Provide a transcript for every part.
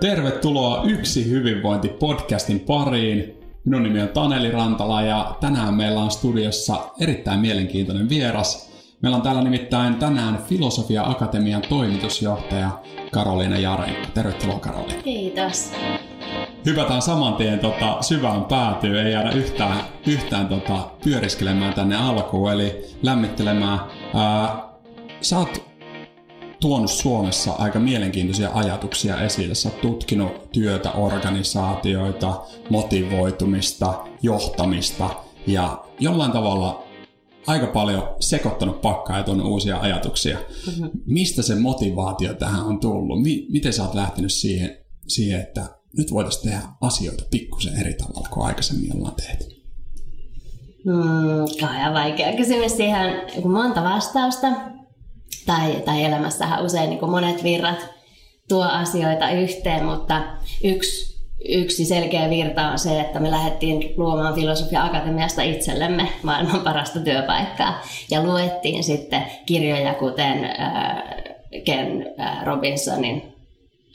Tervetuloa Yksi hyvinvointi podcastin pariin. Minun nimi on Taneli Rantala ja tänään meillä on studiossa erittäin mielenkiintoinen vieras. Meillä on täällä nimittäin tänään Filosofia Akatemian toimitusjohtaja Karoliina Jarenko. Tervetuloa Karoliina. Kiitos. Hypätään saman tien tota, syvään päätyyn, ei jäädä yhtään, yhtään tota, pyöriskelemään tänne alkuun, eli lämmittelemään. Ää, sä oot tuonut Suomessa aika mielenkiintoisia ajatuksia esille. Sä oot tutkinut työtä, organisaatioita, motivoitumista, johtamista ja jollain tavalla aika paljon sekoittanut pakkaa ja tuonut uusia ajatuksia. Mm-hmm. Mistä se motivaatio tähän on tullut? Miten sä oot lähtenyt siihen, siihen että nyt voitaisiin tehdä asioita pikkusen eri tavalla kuin aikaisemmin ollaan tehty? Kauhean vaikea kysymys siihen monta vastausta tai, tai elämässähän usein niin monet virrat tuo asioita yhteen, mutta yksi, yksi selkeä virta on se, että me lähdettiin luomaan Filosofia Akatemiasta itsellemme maailman parasta työpaikkaa ja luettiin sitten kirjoja kuten äh, Ken äh, Robinsonin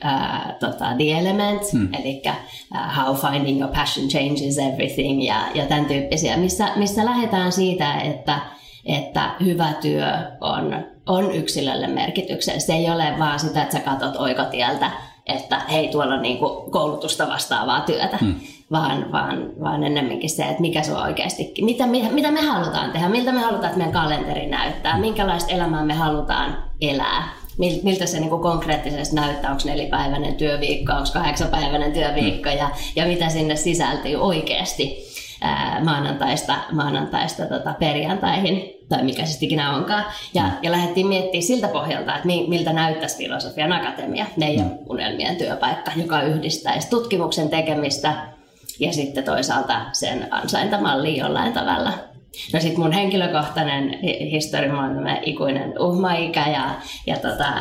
Uh, tota, The Element, hmm. eli uh, How Finding Your Passion Changes Everything ja, ja tämän tyyppisiä, missä, missä lähdetään siitä, että, että hyvä työ on on yksilölle merkityksen. Se ei ole vaan sitä, että sä katot oikotieltä, että hei, tuolla on niin kuin koulutusta vastaavaa työtä, hmm. vaan, vaan, vaan ennemminkin se, että mikä se on oikeasti, mitä, mitä me halutaan tehdä, miltä me halutaan, että meidän kalenteri näyttää, hmm. minkälaista elämää me halutaan elää, miltä se niin kuin konkreettisesti näyttää, onko nelipäiväinen työviikko, onko kahdeksanpäiväinen työviikko hmm. ja, ja mitä sinne sisältyy oikeasti ää, maanantaista, maanantaista tota, perjantaihin tai mikä se ikinä onkaan. Ja, mm. ja lähdettiin miettimään siltä pohjalta, että miltä näyttäisi Filosofian Akatemia, meidän mm. unelmien työpaikka, joka yhdistäisi tutkimuksen tekemistä ja sitten toisaalta sen ansaintamalliin jollain tavalla. No sitten mun henkilökohtainen historia, on ikuinen uhmaikä ja, ja tota,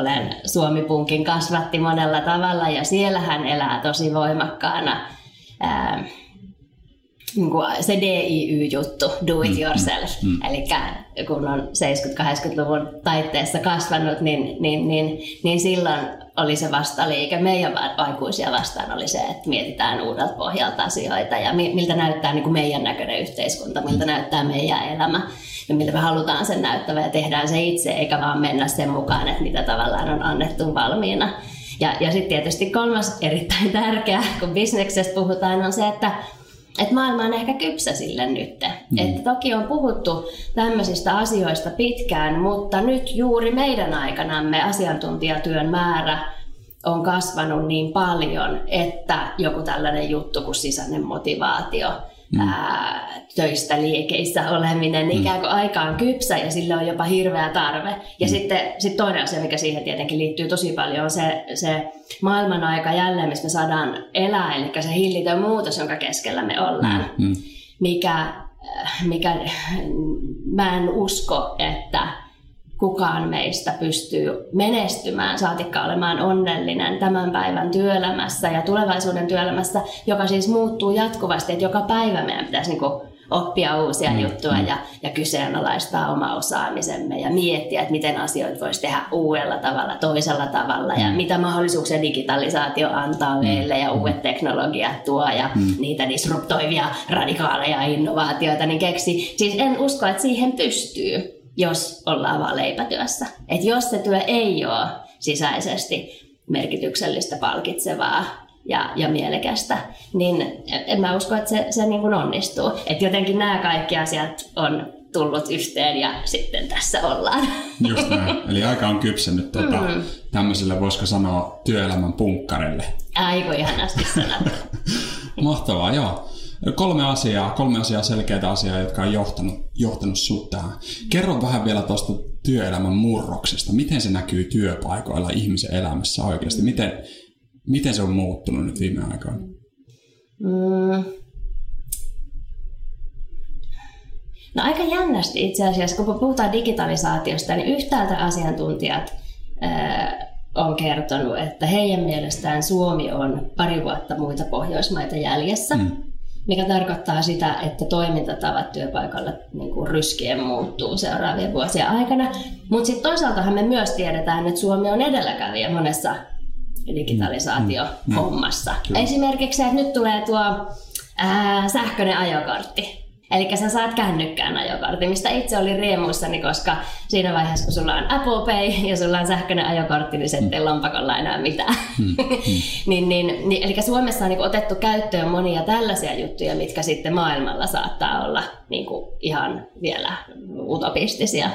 olen Suomipunkin kasvatti monella tavalla ja siellä hän elää tosi voimakkaana ää, niin kuin se DIY-juttu, do it mm, yourself. Mm, mm. Eli kun on 70-80-luvun taitteessa kasvanut, niin, niin, niin, niin silloin oli se vastaliike. Meidän aikuisia vastaan oli se, että mietitään uudelta pohjalta asioita ja miltä näyttää niin kuin meidän näköinen yhteiskunta, miltä mm. näyttää meidän elämä ja miltä me halutaan sen näyttävä ja tehdään se itse, eikä vaan mennä sen mukaan, että mitä tavallaan on annettu valmiina. Ja, ja sitten tietysti kolmas erittäin tärkeä, kun bisneksestä puhutaan, on se, että että maailma on ehkä kypsä sille nyt. Mm. Että toki on puhuttu tämmöisistä asioista pitkään, mutta nyt juuri meidän aikanamme asiantuntijatyön määrä on kasvanut niin paljon, että joku tällainen juttu kuin sisäinen motivaatio – mm. ää, töistä liikeissä oleminen, niin mm. ikään kuin aika on kypsä ja sillä on jopa hirveä tarve. Ja mm. sitten sit toinen asia, mikä siihen tietenkin liittyy tosi paljon, on se, se maailman aika jälleen, missä me saadaan elää, eli se hillitön muutos, jonka keskellä me ollaan. Mm. mm. Mikä, mikä mä en usko, että kukaan meistä pystyy menestymään, saatikka olemaan onnellinen tämän päivän työelämässä ja tulevaisuuden työelämässä, joka siis muuttuu jatkuvasti, että joka päivä meidän pitäisi niin oppia uusia mm, juttuja mm. Ja, ja kyseenalaistaa oma osaamisemme ja miettiä, että miten asioita voisi tehdä uudella tavalla, toisella tavalla mm. ja mitä mahdollisuuksia digitalisaatio antaa mm. meille ja mm. uudet teknologiat tuo ja mm. niitä disruptoivia radikaaleja innovaatioita, niin keksi. Siis en usko, että siihen pystyy jos ollaan vaan leipätyössä. Et jos se työ ei ole sisäisesti merkityksellistä, palkitsevaa ja, ja mielekästä, niin en mä usko, että se, se niin kuin onnistuu. Et jotenkin nämä kaikki asiat on tullut yhteen ja sitten tässä ollaan. Just näin. Eli aika on kypsennyt tuota, mm. tämmöiselle, voisiko sanoa, työelämän punkkarille. Aiku ihanasti sanottu. Mahtavaa, joo. Kolme asiaa, kolme asiaa, selkeitä asiaa, jotka on johtanut, johtanut sut tähän. Kerro vähän vielä tuosta työelämän murroksesta. Miten se näkyy työpaikoilla ihmisen elämässä oikeasti? Miten, miten se on muuttunut nyt viime aikoina? Mm. No aika jännästi itse asiassa, kun puhutaan digitalisaatiosta, niin yhtäältä asiantuntijat ää, on kertonut, että heidän mielestään Suomi on pari vuotta muita Pohjoismaita jäljessä. Mm mikä tarkoittaa sitä, että toimintatavat työpaikalla niin kuin ryskien muuttuu seuraavien vuosien aikana. Mutta sitten toisaaltahan me myös tiedetään, että Suomi on edelläkävijä monessa digitalisaatio-hommassa. Mm, mm, Esimerkiksi se, että nyt tulee tuo ää, sähköinen ajokortti. Eli sä saat kännykkään ajokortin, mistä itse olin riemuissani, koska siinä vaiheessa, kun sulla on Apple Pay ja sulla on sähköinen ajokortti, niin se ettei mm. lompakolla enää mitään. Mm. Mm. niin, niin, niin, eli Suomessa on niin otettu käyttöön monia tällaisia juttuja, mitkä sitten maailmalla saattaa olla niin kuin ihan vielä utopistisia.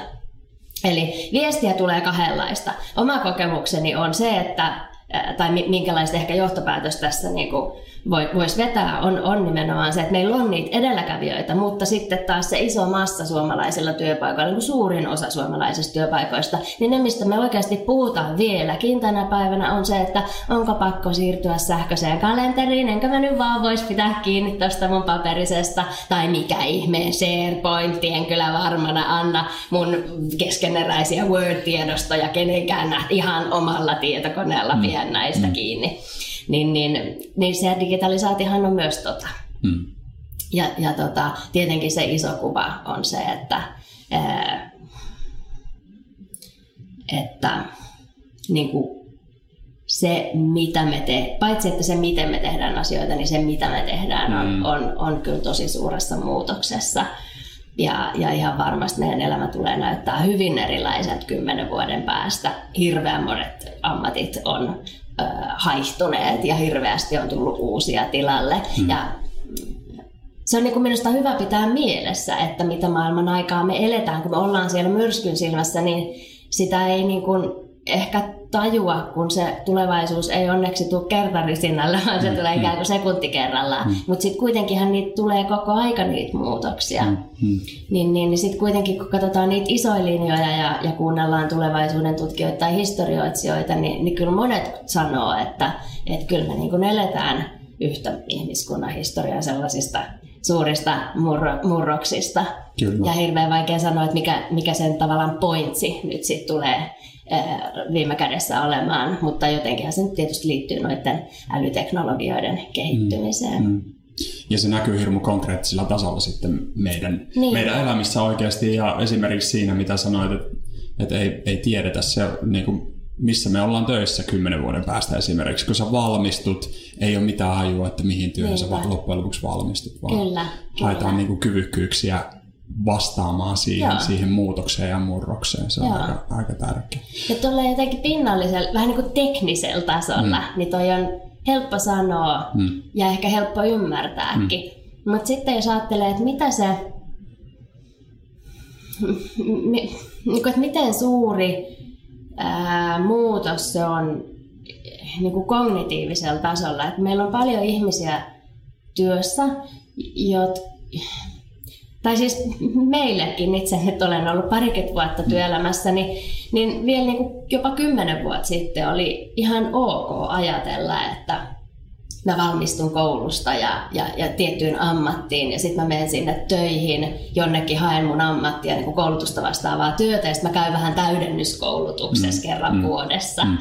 Eli viestiä tulee kahdenlaista. Oma kokemukseni on se, että tai minkälaista ehkä johtopäätös tässä niin kuin voisi vetää, on, on nimenomaan se, että meillä on niitä edelläkävijöitä, mutta sitten taas se iso massa suomalaisilla työpaikoilla, niin suurin osa suomalaisista työpaikoista, niin ne, mistä me oikeasti puhutaan vieläkin tänä päivänä, on se, että onko pakko siirtyä sähköiseen kalenteriin, enkä mä nyt vaan voisi pitää kiinni tuosta mun paperisesta, tai mikä ihmeen SharePoint, en kyllä varmana anna mun keskeneräisiä Word-tiedostoja kenenkään ihan omalla tietokoneella mm. Pien näistä mm. kiinni niin, niin, niin se digitalisaatiohan on myös tota. Hmm. Ja, ja tota, tietenkin se iso kuva on se, että, ää, että niin kuin se, mitä me te, paitsi että se, miten me tehdään asioita, niin se, mitä me tehdään, on, mm. on, on kyllä tosi suuressa muutoksessa. Ja, ja ihan varmasti meidän elämä tulee näyttää hyvin erilaiset kymmenen vuoden päästä. Hirveän monet ammatit on haihtuneet ja hirveästi on tullut uusia tilalle. Hmm. Ja se on niin minusta hyvä pitää mielessä, että mitä maailman aikaa me eletään, kun me ollaan siellä myrskyn silmässä, niin sitä ei niin kuin ehkä tajua, kun se tulevaisuus ei onneksi tule kertarisinnalla, vaan se mm, tulee mm. ikään kuin sekunti kerrallaan. Mm. Mutta sitten kuitenkinhan niitä tulee koko aika niitä muutoksia. Mm. Mm. Niin, niin, niin sitten kuitenkin kun katsotaan niitä isoja linjoja ja, ja kuunnellaan tulevaisuuden tutkijoita tai historioitsijoita, niin, niin kyllä monet sanoo, että, että kyllä me niin kuin eletään yhtä ihmiskunnan historiaa sellaisista suurista murro, murroksista. Kyllä. Ja hirveän vaikea sanoa, että mikä, mikä sen tavallaan pointsi nyt sitten tulee viime kädessä olemaan, mutta jotenkin se nyt tietysti liittyy noiden älyteknologioiden kehittymiseen. Mm, mm. Ja se näkyy hirmu konkreettisella tasolla sitten meidän, niin. meidän elämissä oikeasti ja esimerkiksi siinä, mitä sanoit, että, että ei, ei tiedetä se, niin kuin, missä me ollaan töissä kymmenen vuoden päästä esimerkiksi. Kun sä valmistut, ei ole mitään ajua, että mihin työhön sä loppujen lopuksi valmistut, vaan kyllä, haetaan kyllä. Niin kuin kyvykkyyksiä vastaamaan siihen, siihen muutokseen ja murrokseen. Se on aika, aika tärkeä. Ja tuolla jotenkin pinnallisella, vähän niin kuin teknisellä tasolla, mm. niin toi on helppo sanoa mm. ja ehkä helppo ymmärtääkin. Mm. Mutta sitten jos ajattelee, että mitä se, niin että miten suuri ää, muutos se on niin kuin kognitiivisella tasolla. Että meillä on paljon ihmisiä työssä, jotka tai siis meillekin itse nyt olen ollut parikymmentä vuotta työelämässä, niin, niin vielä niin kuin jopa kymmenen vuotta sitten oli ihan ok ajatella, että mä valmistun koulusta ja, ja, ja tiettyyn ammattiin ja sitten mä menen sinne töihin, jonnekin haen mun ammattia, niin kuin koulutusta vastaavaa työtä ja sitten mä käyn vähän täydennyskoulutuksessa mm. kerran mm. vuodessa. Mm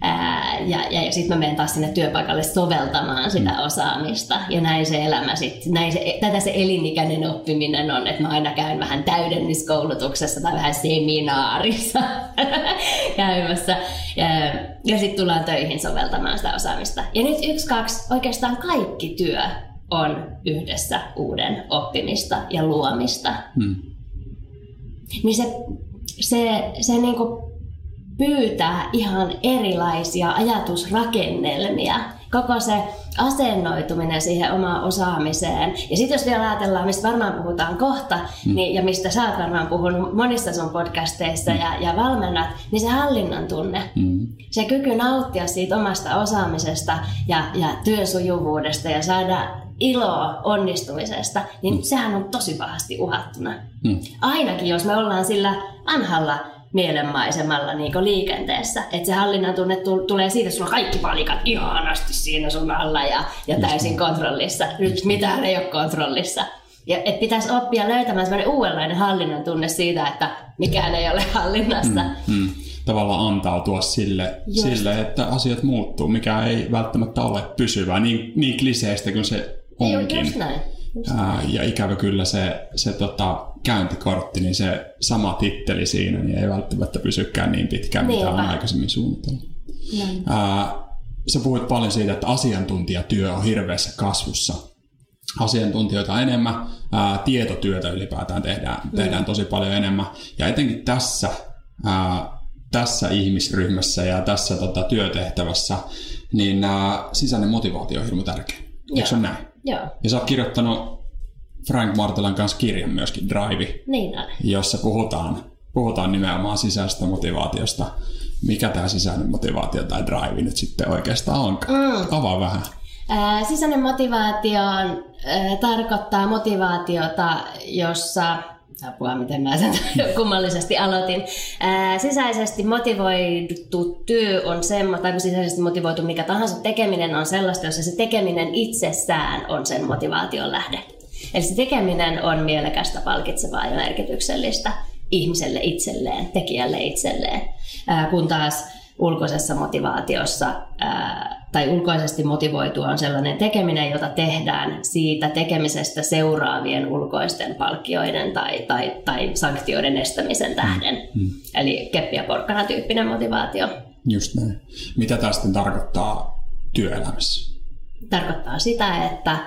Ää, ja, ja, ja sitten mä menen taas sinne työpaikalle soveltamaan sitä mm. osaamista. Ja näin se elämä sitten, näin se, tätä se elinikäinen oppiminen on, että mä aina käyn vähän täydennyskoulutuksessa tai vähän seminaarissa käymässä. Ja, ja sitten tullaan töihin soveltamaan sitä osaamista. Ja nyt yksi, kaksi, oikeastaan kaikki työ on yhdessä uuden oppimista ja luomista. Hmm. Niin se, se, se niinku pyytää ihan erilaisia ajatusrakennelmia. Koko se asennoituminen siihen omaan osaamiseen. Ja sitten jos vielä ajatellaan, mistä varmaan puhutaan kohta, mm. niin, ja mistä sä oot varmaan puhunut monissa sun podcasteissa mm. ja, ja valmennat, niin se hallinnan tunne. Mm. Se kyky nauttia siitä omasta osaamisesta ja, ja työn sujuvuudesta ja saada iloa onnistumisesta, niin mm. sehän on tosi pahasti uhattuna. Mm. Ainakin jos me ollaan sillä vanhalla mielenmaisemalla niin liikenteessä. Että se hallinnan tunne tulee siitä, että sulla on kaikki palikat ihanasti siinä sun alla ja, ja täysin kontrollissa. Nyt mitään ei ole kontrollissa. Ja et pitäisi oppia löytämään sellainen uudenlainen hallinnan tunne siitä, että mikään ei ole hallinnassa. Mm, mm. Tavallaan antautua sille, sille, että asiat muuttuu, mikä ei välttämättä ole pysyvää. Niin, niin kliseistä kuin se onkin. Just näin. Just Ää, ja ikävä kyllä se, se tota, käyntikortti, niin se sama titteli siinä, niin ei välttämättä pysykään niin pitkään, mitä on Niinpä. aikaisemmin suunnitellut. Ää, sä puhuit paljon siitä, että asiantuntijatyö on hirveässä kasvussa. Asiantuntijoita enemmän, ää, tietotyötä ylipäätään tehdään, tehdään tosi paljon enemmän. Ja etenkin tässä, ää, tässä ihmisryhmässä ja tässä tota, työtehtävässä, niin ää, sisäinen motivaatio on hirmu tärkeä. Eikö se näin? Joo, Ja sä oot kirjoittanut Frank Martelan kanssa kirjan myöskin, Drive, niin on. jossa puhutaan, puhutaan nimenomaan sisäisestä motivaatiosta. Mikä tämä sisäinen motivaatio tai drive nyt sitten oikeastaan on? Mm. Avaa vähän. Sisäinen motivaatio ää, tarkoittaa motivaatiota, jossa apua, miten mä sen kummallisesti aloitin. Ää, sisäisesti motivoitu työ on semmoista, tai sisäisesti motivoitu mikä tahansa tekeminen on sellaista, jossa se tekeminen itsessään on sen motivaation lähde. Eli se tekeminen on mielekästä, palkitsevaa ja merkityksellistä ihmiselle itselleen, tekijälle itselleen, kun taas ulkoisessa motivaatiossa tai ulkoisesti motivoitu on sellainen tekeminen, jota tehdään siitä tekemisestä seuraavien ulkoisten palkkioiden tai, tai, tai sanktioiden estämisen tähden. Mm. Eli keppi ja porkkana tyyppinen motivaatio. Just näin. Mitä tämä sitten tarkoittaa työelämässä? Tarkoittaa sitä, että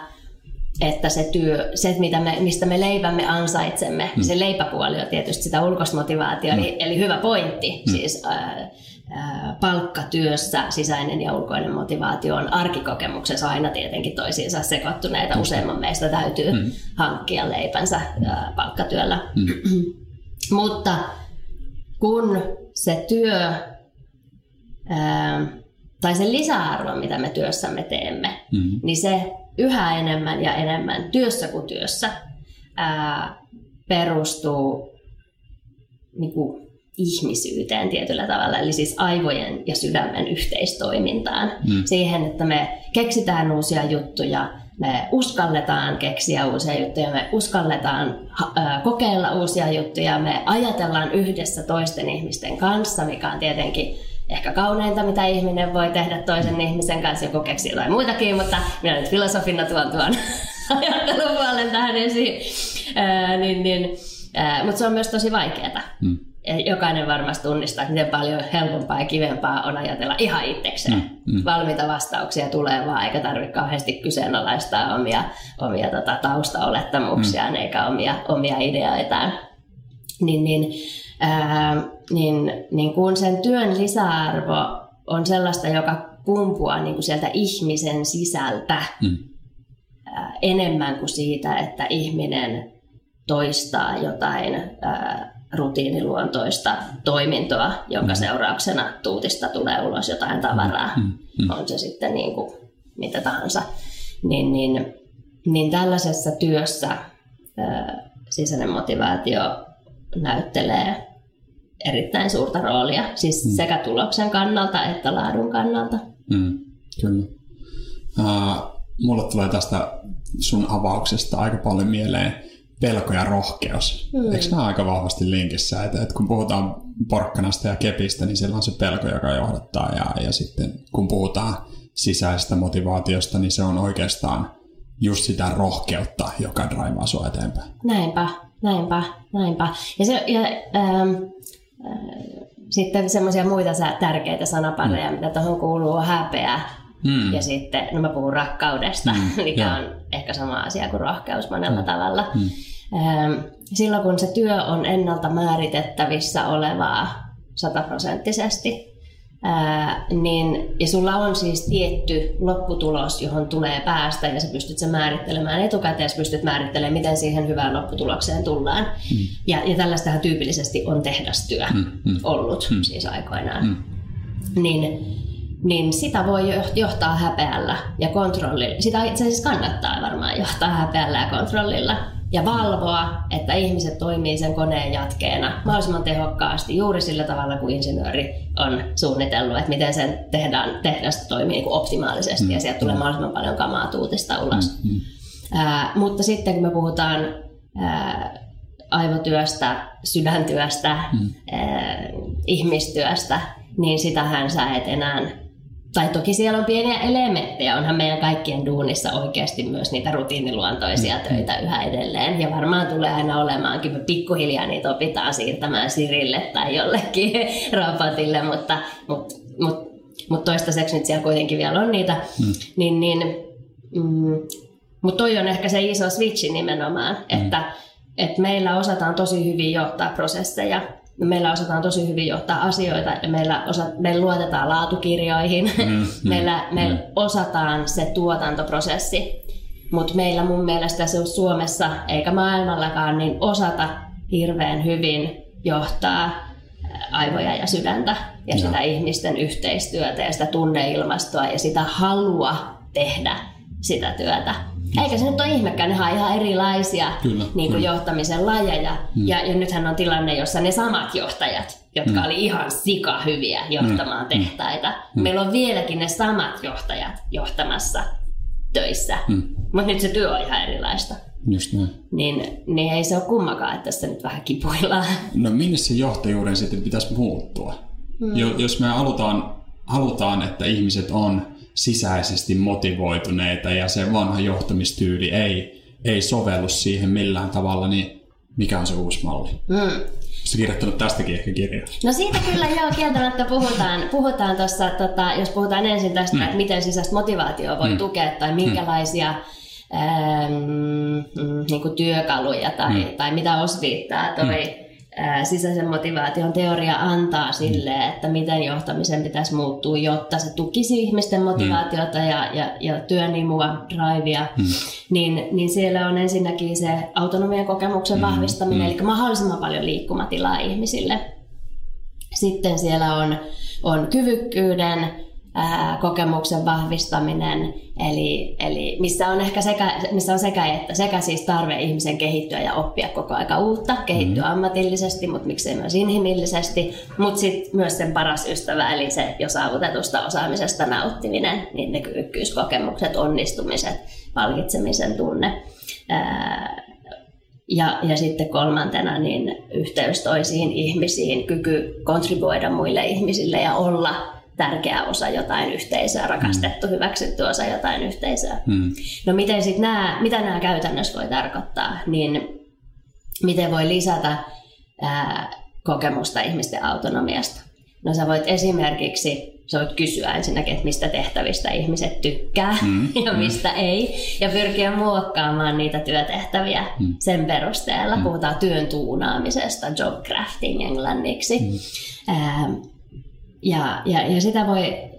että se työ, se mitä me, mistä me leivämme ansaitsemme, mm. se leipäpuoli on tietysti sitä ulkoista motivaatiota, mm. eli, eli hyvä pointti, mm. siis ää, palkkatyössä sisäinen ja ulkoinen motivaatio on arkikokemuksessa aina tietenkin toisiinsa sekoittuneita. Useimman meistä täytyy mm. hankkia leipänsä palkkatyöllä. Mm. Mutta kun se työ tai se lisäarvo, mitä me työssämme teemme, mm. niin se yhä enemmän ja enemmän työssä kuin työssä ää, perustuu niin kuin ihmisyyteen tietyllä tavalla, eli siis aivojen ja sydämen yhteistoimintaan. Mm. Siihen, että me keksitään uusia juttuja, me uskalletaan keksiä uusia juttuja, me uskalletaan kokeilla uusia juttuja, me ajatellaan yhdessä toisten ihmisten kanssa, mikä on tietenkin ehkä kauneinta, mitä ihminen voi tehdä toisen ihmisen kanssa, joku keksi jotain muitakin, mutta minä nyt filosofina tuon tuon ajattelupuolen tähän esiin. Ää, niin, niin, ää, mutta se on myös tosi vaikeaa. Hmm. Jokainen varmasti tunnistaa, miten paljon helpompaa ja kivempaa on ajatella ihan itsekseen. Hmm. Hmm. Valmiita vastauksia tulee vaan, eikä tarvitse kauheasti kyseenalaistaa omia, omia tota, taustaolettamuksiaan hmm. eikä omia, omia ideoitaan. Niin, niin, ää, niin, niin kun sen työn lisäarvo on sellaista, joka kumpuaa niin kuin sieltä ihmisen sisältä mm. ää, enemmän kuin siitä, että ihminen toistaa jotain ää, rutiiniluontoista toimintoa, jonka mm. seurauksena tuutista tulee ulos jotain tavaraa, mm. Mm. on se sitten niin kuin mitä tahansa. Niin, niin, niin tällaisessa työssä ää, sisäinen motivaatio näyttelee erittäin suurta roolia, siis mm. sekä tuloksen kannalta että laadun kannalta. Mm, kyllä. Uh, mulle tulee tästä sun avauksesta aika paljon mieleen pelko ja rohkeus. Mm. Eikö nämä aika vahvasti linkissä? Että, että kun puhutaan porkkanasta ja kepistä, niin siellä on se pelko, joka johdattaa. Ja, ja sitten kun puhutaan sisäisestä motivaatiosta, niin se on oikeastaan just sitä rohkeutta, joka draivaa sua eteenpäin. Näinpä, näinpä, näinpä. Ja, se, ja ähm, sitten semmoisia muita tärkeitä sanapareja, mm. mitä tuohon kuuluu, on häpeä. Mm. Ja sitten, no mä puhun rakkaudesta, mm. mikä yeah. on ehkä sama asia kuin rohkeus monella mm. tavalla. Mm. Silloin kun se työ on ennalta määritettävissä olevaa sataprosenttisesti, Ää, niin, ja sulla on siis tietty lopputulos, johon tulee päästä, ja sä pystyt sen määrittelemään etukäteen, ja sä pystyt määrittelemään, miten siihen hyvään lopputulokseen tullaan. Mm. Ja, ja tällaistähän tyypillisesti on tehdastyö mm, mm. ollut mm. siis aikoinaan. Mm. Niin, niin sitä voi johtaa häpeällä ja kontrollilla. Sitä itse asiassa kannattaa varmaan johtaa häpeällä ja kontrollilla ja valvoa, että ihmiset toimii sen koneen jatkeena mahdollisimman tehokkaasti juuri sillä tavalla kuin insinööri on suunnitellut, että miten sen tehdään, tehdasta toimii niin kuin optimaalisesti mm. ja sieltä tulee mahdollisimman paljon kamaa tuutista ulos. Mm. Ää, mutta sitten kun me puhutaan ää, aivotyöstä, sydäntyöstä, mm. ää, ihmistyöstä, niin sitähän sä et enää tai toki siellä on pieniä elementtejä, onhan meidän kaikkien duunissa oikeasti myös niitä rutiiniluontoisia mm. töitä yhä edelleen. Ja varmaan tulee aina olemaankin, me pikkuhiljaa niitä opitaan siirtämään Sirille tai jollekin robotille, mutta, mutta, mutta, mutta toistaiseksi nyt siellä kuitenkin vielä on niitä. Mm. Niin, niin, mm, mutta toi on ehkä se iso switchi nimenomaan, mm. että, että meillä osataan tosi hyvin johtaa prosesseja meillä osataan tosi hyvin johtaa asioita ja meillä, osa, meillä luotetaan laatukirjoihin, mm, mm, meillä, meillä mm. osataan se tuotantoprosessi, mutta meillä mun mielestä se on Suomessa eikä maailmallakaan niin osata hirveän hyvin johtaa aivoja ja sydäntä ja, ja sitä ihmisten yhteistyötä ja sitä tunneilmastoa ja sitä halua tehdä sitä työtä. Eikä se nyt ole ihmekään, ne on ihan erilaisia kyllä, niin kuin kyllä. johtamisen lajeja. Mm. Ja, ja nythän on tilanne, jossa ne samat johtajat, jotka mm. oli ihan sika hyviä johtamaan mm. tehtaita, mm. meillä on vieläkin ne samat johtajat johtamassa töissä. Mm. Mutta nyt se työ on ihan erilaista. Just näin. Niin, niin ei se ole kummakaan, että tässä nyt vähän kipuillaan. No minne se johtajuuden sitten pitäisi muuttua? Mm. Jos me halutaan, halutaan, että ihmiset on sisäisesti motivoituneita ja se vanha johtamistyyli ei, ei sovellu siihen millään tavalla, niin mikä on se uusi malli? Mm. Oletko kirjoittanut tästäkin ehkä kirjaa? No siitä kyllä joo, kieltämättä puhutaan, puhutaan tuossa, tota, jos puhutaan ensin tästä, mm. että miten sisäistä motivaatio voi mm. tukea tai minkälaisia mm. ähm, niin kuin työkaluja tai, mm. tai mitä osviittaa toi mm sisäisen motivaation teoria antaa sille, mm. että miten johtamisen pitäisi muuttua, jotta se tukisi ihmisten motivaatiota mm. ja, ja, ja työnimua, drivea, mm. niin, niin siellä on ensinnäkin se autonomian kokemuksen mm. vahvistaminen, mm. eli mahdollisimman paljon liikkumatilaa ihmisille. Sitten siellä on, on kyvykkyyden ää, kokemuksen vahvistaminen, eli, eli missä on ehkä sekä, missä on sekä että sekä siis tarve ihmisen kehittyä ja oppia koko aika uutta, kehittyä mm. ammatillisesti, mutta miksei myös inhimillisesti, mutta sitten myös sen paras ystävä, eli se jo saavutetusta osaamisesta nauttiminen, niin ne kyvykkyyskokemukset, onnistumiset, palkitsemisen tunne. Ja, ja sitten kolmantena niin yhteys toisiin ihmisiin, kyky kontribuoida muille ihmisille ja olla tärkeä osa jotain yhteisöä, rakastettu, mm. hyväksytty osa jotain yhteisöä. Mm. No miten sit nämä, mitä nämä käytännössä voi tarkoittaa, niin miten voi lisätä ää, kokemusta ihmisten autonomiasta? No sä voit esimerkiksi, sä voit kysyä ensinnäkin, että mistä tehtävistä ihmiset tykkää mm, ja mistä mm. ei, ja pyrkiä muokkaamaan niitä työtehtäviä mm. sen perusteella. Mm. Puhutaan työn tuunaamisesta, job crafting englanniksi. Mm. Ää, ja, ja, ja sitä voi,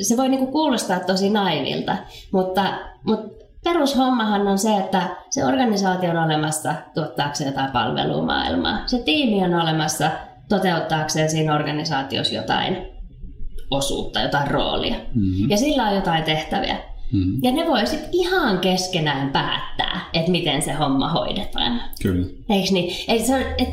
se voi niinku kuulostaa tosi naivilta, mutta, mutta perushommahan on se, että se organisaatio on olemassa tuottaakseen jotain palvelua maailmaa. Se tiimi on olemassa toteuttaakseen siinä organisaatiossa jotain osuutta, jotain roolia. Mm-hmm. Ja sillä on jotain tehtäviä. Mm. Ja ne voi sitten ihan keskenään päättää, että miten se homma hoidetaan. Kyllä. Eikö niin? Et se, et,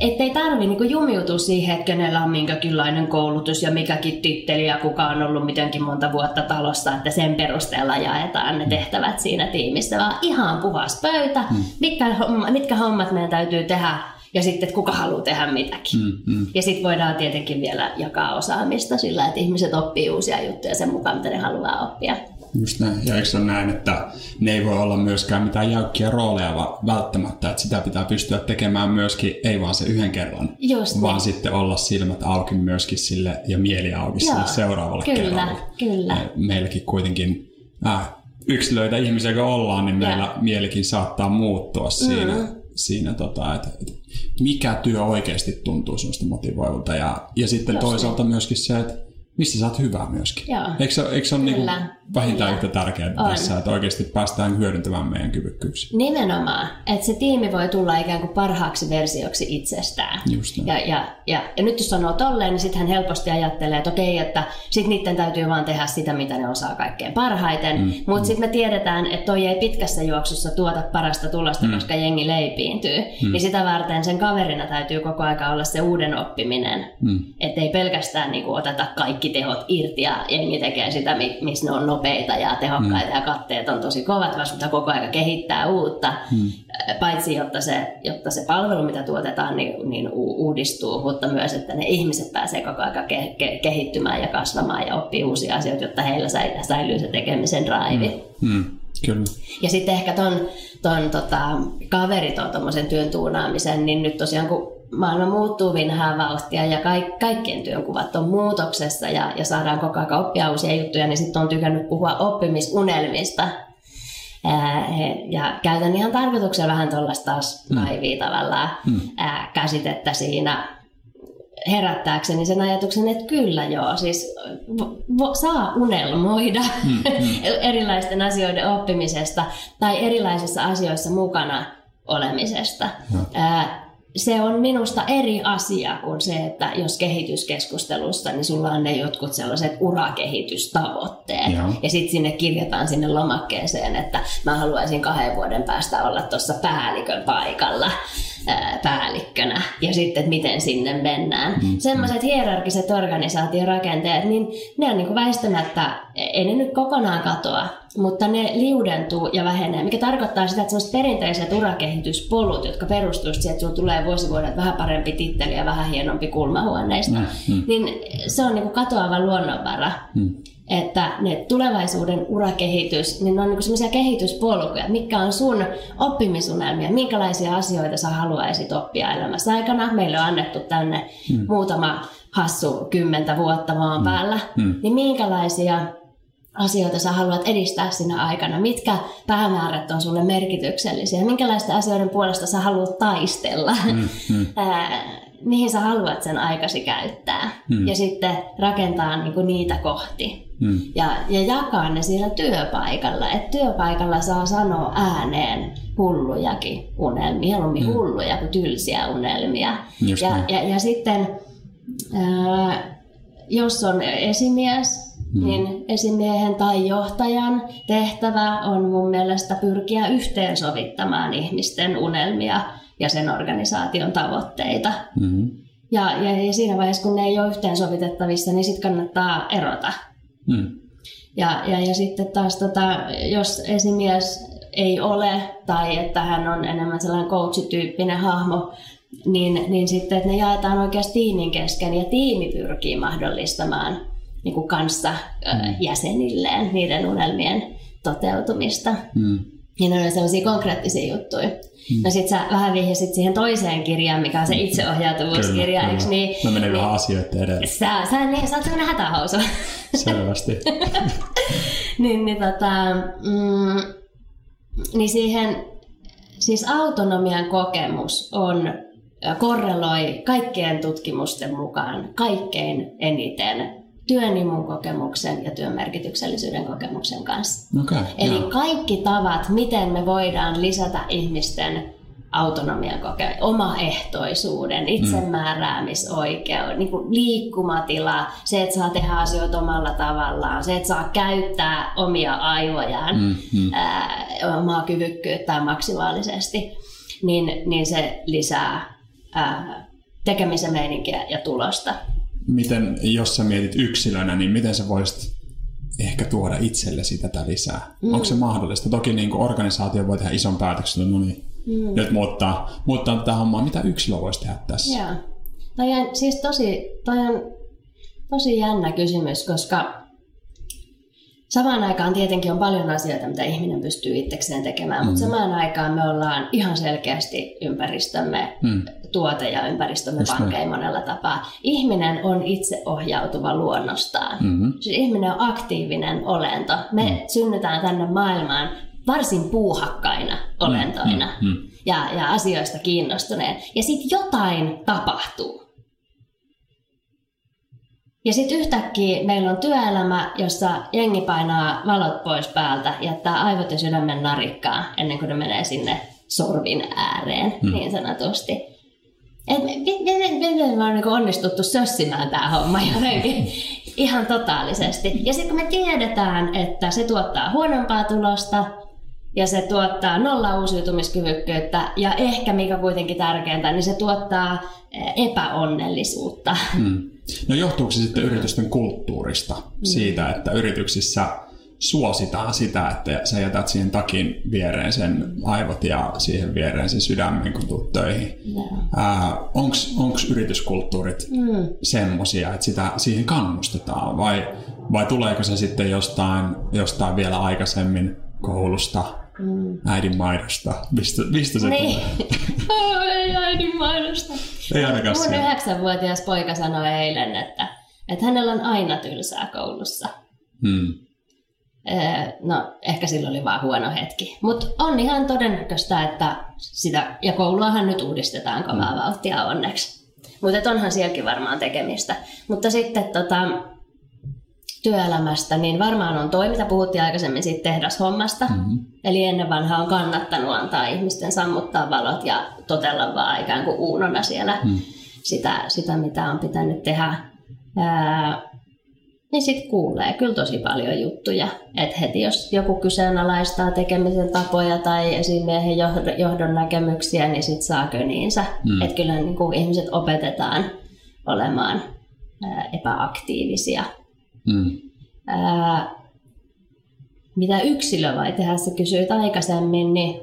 et ei tarvi niinku jumiutua siihen, että kenellä on minkäkinlainen koulutus ja mikäkin titteli ja kuka on ollut mitenkin monta vuotta talossa, että sen perusteella jaetaan ne mm. tehtävät siinä tiimissä, vaan ihan puhas pöytä, mm. mitkä, homma, mitkä hommat meidän täytyy tehdä ja sitten, että kuka haluaa tehdä mitäkin. Mm, mm. Ja sitten voidaan tietenkin vielä jakaa osaamista sillä, että ihmiset oppii uusia juttuja sen mukaan, mitä ne haluaa oppia. Just näin. Ja eikö se ole näin, että ne ei voi olla myöskään mitään jäykkiä rooleja välttämättä, että sitä pitää pystyä tekemään myöskin, ei vaan se yhden kerran, Just vaan niin. sitten olla silmät auki myöskin sille ja mieli auki Joo, sille seuraavalle kyllä, kerralle. Kyllä, Meilläkin kuitenkin äh, yksilöitä ihmisiä, kun ollaan, niin meillä ja. mielikin saattaa muuttua siinä, mm. siinä tota, että, että mikä työ oikeasti tuntuu sinusta motivoivalta. Ja, ja sitten Just toisaalta niin. myöskin se, että missä sä oot hyvä myöskin. Joo. Eikö se, eikö se ole niin vähintään yhtä tärkeää on. tässä, että oikeasti päästään hyödyntämään meidän kyvykkyyksiä? Nimenomaan, että se tiimi voi tulla ikään kuin parhaaksi versioksi itsestään. Just ja, ja, ja, ja nyt jos sanoo tolleen, niin sitten hän helposti ajattelee, että okei, että sitten niiden täytyy vaan tehdä sitä, mitä ne osaa kaikkein parhaiten. Mm, Mutta mm. sitten me tiedetään, että toi ei pitkässä juoksussa tuota parasta tulosta, mm. koska jengi leipiintyy. Mm. Niin sitä varten sen kaverina täytyy koko aika olla se uuden oppiminen. Mm. Että ei pelkästään niin kuin, oteta kaikki tehot irti ja jengi tekee sitä, missä ne on nopeita ja tehokkaita mm. ja katteet on tosi kovat, vaan pitää koko ajan kehittää uutta, mm. paitsi jotta se, jotta se palvelu, mitä tuotetaan, niin, niin uudistuu, mutta myös, että ne ihmiset pääsee koko ajan ke, ke, kehittymään ja kasvamaan ja oppii uusia asioita, jotta heillä säilyy se tekemisen drive. Mm. Mm. Kyllä. Ja sitten ehkä ton, ton tota, kaverit on tuommoisen työn tuunaamisen, niin nyt tosiaan kun maailma muuttuu vinhaa vauhtia ja kaik, kaikkien työnkuvat on muutoksessa ja, ja saadaan koko ajan oppia uusia juttuja, niin sitten on tykännyt puhua oppimisunelmista. Ää, ja käytän ihan tarkoituksella vähän tuollaista taas mm. tavallaan mm. ää, käsitettä siinä herättääkseni sen ajatuksen, että kyllä joo, siis vo, saa unelmoida mm, mm. erilaisten asioiden oppimisesta tai erilaisissa asioissa mukana olemisesta. Ää, se on minusta eri asia kuin se, että jos kehityskeskustelussa, niin sulla on ne jotkut sellaiset urakehitystavoitteet. Joo. Ja sitten sinne kirjataan sinne lomakkeeseen, että mä haluaisin kahden vuoden päästä olla tuossa päällikön paikalla päällikkönä ja sitten, että miten sinne mennään. Mm. Sellaiset hierarkiset organisaatiorakenteet, niin ne on niin kuin väistämättä, ei ne nyt kokonaan katoa, mutta ne liudentuu ja vähenee, mikä tarkoittaa sitä, että sellaiset perinteiset urakehityspolut, jotka perustuvat siihen, että sinulla tulee vuosivuodet vähän parempi titteli ja vähän hienompi kulmahuoneista, mm. mm. niin se on niin kuin katoava luonnonvara. Mm että ne tulevaisuuden urakehitys, niin ne on niin semmoisia kehityspolkuja, mitkä on sun oppimisunelmia, minkälaisia asioita sä haluaisit oppia elämässä aikana. Meille on annettu tänne mm. muutama hassu kymmentä vuotta maan mm. päällä, mm. niin minkälaisia asioita sä haluat edistää sinä aikana, mitkä päämäärät on sulle merkityksellisiä, minkälaisten asioiden puolesta sä haluat taistella, mm, mm. mihin sä haluat sen aikasi käyttää mm. ja sitten rakentaa niinku niitä kohti. Mm. Ja, ja jakaa ne siellä työpaikalla. Että työpaikalla saa sanoa ääneen hullujakin unelmia, mieluummin mm. hulluja kuin tylsiä unelmia. ja, ja, ja sitten, ää, jos on esimies, mm. niin esimiehen tai johtajan tehtävä on mun mielestä pyrkiä yhteensovittamaan ihmisten unelmia ja sen organisaation tavoitteita. Mm. Ja, ja, ja siinä vaiheessa, kun ne ei ole yhteensovitettavissa, niin sitten kannattaa erota Mm. Ja, ja, ja sitten taas, tota, jos esimies ei ole tai että hän on enemmän sellainen coach-tyyppinen hahmo, niin, niin sitten että ne jaetaan oikeasti tiimin kesken ja tiimi pyrkii mahdollistamaan niin kuin kanssa mm. jäsenilleen niiden unelmien toteutumista. Mm. Ja ne on sellaisia konkreettisia juttuja. Mm. No sit sä vähän vihjasit siihen toiseen kirjaan, mikä on se itseohjautuvuuskirja, eikö niin? Mä menen vähän asioiden edelle. Sä, sä, niin, sä oot sellainen hätähausu. Selvästi. niin, niin, tota, mm, niin siihen, siis autonomian kokemus on korreloi kaikkien tutkimusten mukaan kaikkein eniten työnimun kokemuksen ja työn merkityksellisyyden kokemuksen kanssa. Okay, Eli joo. kaikki tavat, miten me voidaan lisätä ihmisten autonomian koke, omaehtoisuuden, itsemääräämisoikeuden, niin kuin liikkumatila, se, että saa tehdä asioita omalla tavallaan, se, että saa käyttää omia aivojaan, mm, mm. Ää, omaa kyvykkyyttään maksimaalisesti, niin, niin se lisää ää, tekemisen meininkiä ja tulosta miten, jos sä mietit yksilönä, niin miten sä voisit ehkä tuoda itsellesi tätä lisää? Mm. Onko se mahdollista? Toki niin kuin organisaatio voi tehdä ison päätöksen, no niin, mm. nyt muuttaa, muuttaa tätä hommaa. Mitä yksilö voisi tehdä tässä? Joo. Toi on siis tosi, toi on tosi jännä kysymys, koska Samaan aikaan tietenkin on paljon asioita, mitä ihminen pystyy itsekseen tekemään, mm. mutta samaan aikaan me ollaan ihan selkeästi ympäristömme mm. tuote ja ympäristömme pankkeja monella tapaa. Ihminen on itseohjautuva luonnostaan. Mm-hmm. Siis ihminen on aktiivinen olento. Me mm. synnytään tänne maailmaan varsin puuhakkaina olentoina mm, mm, mm. Ja, ja asioista kiinnostuneet. Ja sitten jotain tapahtuu. Ja sitten yhtäkkiä meillä on työelämä, jossa jengi painaa valot pois päältä, jättää aivot ja sydämen narikkaa ennen kuin ne menee sinne sorvin ääreen, hmm. niin sanotusti. Et miten me on niin onnistuttu sössimään tämä homma jotenkin ihan totaalisesti. Ja sitten kun me tiedetään, että se tuottaa huonompaa tulosta, ja se tuottaa nolla uusiutumiskyvykkyyttä ja ehkä mikä kuitenkin tärkeintä, niin se tuottaa epäonnellisuutta. Hmm. No johtuuko se sitten yritysten kulttuurista mm. siitä, että yrityksissä suositaan sitä, että sä jätät siihen takin viereen sen aivot ja siihen viereen sen sydämen, kun tulet töihin. Onko yrityskulttuurit mm. semmoisia, että sitä siihen kannustetaan vai, vai tuleeko se sitten jostain, jostain vielä aikaisemmin koulusta, mm. äidin maidosta? Mistä, mistä se niin. tulee? Ei äidin maidosta. Ei ainakaan Mun yhdeksänvuotias poika sanoi eilen, että, että hänellä on aina tylsää koulussa. Hmm. No, ehkä sillä oli vaan huono hetki. Mutta on ihan todennäköistä, että sitä, ja kouluahan nyt uudistetaan kovaa vauhtia onneksi. Mutta onhan sielläkin varmaan tekemistä. Mutta sitten tota, työelämästä, niin varmaan on toi, mitä puhuttiin aikaisemmin siitä tehdashommasta. Mm-hmm. Eli ennen vanhaa on kannattanut antaa ihmisten sammuttaa valot ja totella vaan ikään kuin uunona siellä mm. sitä, sitä, mitä on pitänyt tehdä. Ää, niin sitten kuulee kyllä tosi paljon juttuja. Että heti jos joku kyseenalaistaa tekemisen tapoja tai esimiehen johdon näkemyksiä, niin sitten saa köniinsä. Mm. Että kyllä niin kuin ihmiset opetetaan olemaan epäaktiivisia. Mm. Ää, mitä yksilö vai tehdä, sä kysyit aikaisemmin, niin,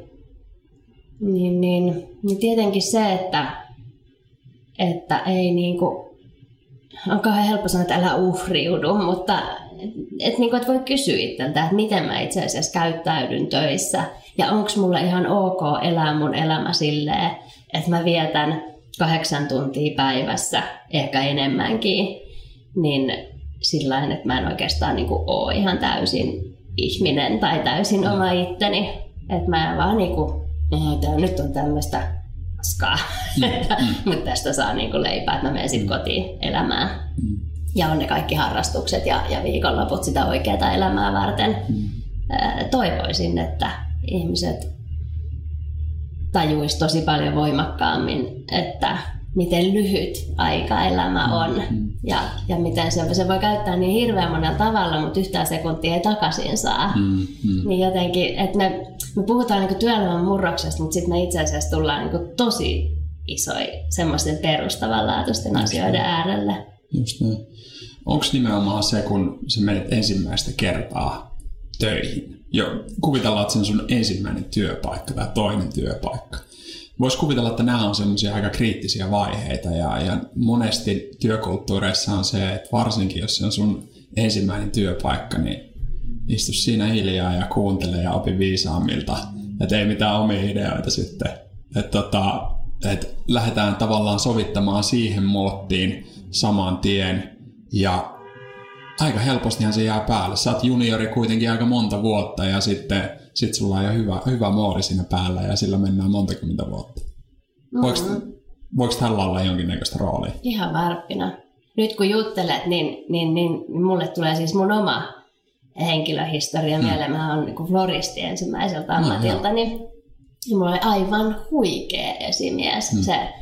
niin, niin, niin tietenkin se, että, että ei niin kuin on kauhean helppo sanoa, että älä uhriudu, mutta et, et, niin kuin, että voi kysyä itseltä, että miten mä itse asiassa käyttäydyn töissä ja onko mulle ihan ok elää mun elämä silleen, että mä vietän kahdeksan tuntia päivässä, ehkä enemmänkin, niin sillä että mä en oikeastaan niin kuin ole ihan täysin ihminen tai täysin oma itteni. Että mä vaan niin kuin, nyt on tämmöistä paskaa, mm. mm. mutta tästä saa niin kuin leipää, että mä menen sitten mm. kotiin elämään. Mm. Ja on ne kaikki harrastukset ja, ja viikonloput sitä oikeaa elämää varten. Mm. Toivoisin, että ihmiset tajuisi tosi paljon voimakkaammin, että miten lyhyt aika elämä on mm. ja, ja miten se, se voi käyttää niin hirveän monella tavalla, mutta yhtään sekuntia ei takaisin saa. Mm. Mm. Niin jotenkin, että me, me puhutaan niin työelämän murroksesta, mutta sitten me itse asiassa tullaan niin tosi isoja semmoisten perustavanlaatuisten Just asioiden näin. äärelle. Just näin. Onko nimenomaan se, kun sä menet ensimmäistä kertaa töihin? Jo, kuvitellaan, että se on sun ensimmäinen työpaikka tai toinen työpaikka Voisi kuvitella, että nämä on semmoisia aika kriittisiä vaiheita ja, ja monesti työkulttuureissa on se, että varsinkin jos se on sun ensimmäinen työpaikka, niin istu siinä hiljaa ja kuuntele ja opi viisaammilta. Että ei mitään omia ideoita sitten. Että tota, et lähdetään tavallaan sovittamaan siihen muottiin saman tien ja aika helpostihan se jää päälle. Sä oot juniori kuitenkin aika monta vuotta ja sitten sit sulla on jo hyvä, hyvä moodi siinä päällä ja sillä mennään monta kymmentä vuotta. Mm-hmm. Voiko, voiko tällä olla jonkinnäköistä roolia? Ihan varppina. Nyt kun juttelet, niin, niin, niin mulle tulee siis mun oma henkilöhistoria mm. mieleen. Mä oon niin floristi ensimmäiseltä ammatilta, mm, niin mulla oli aivan huikea esimies. Mm. Se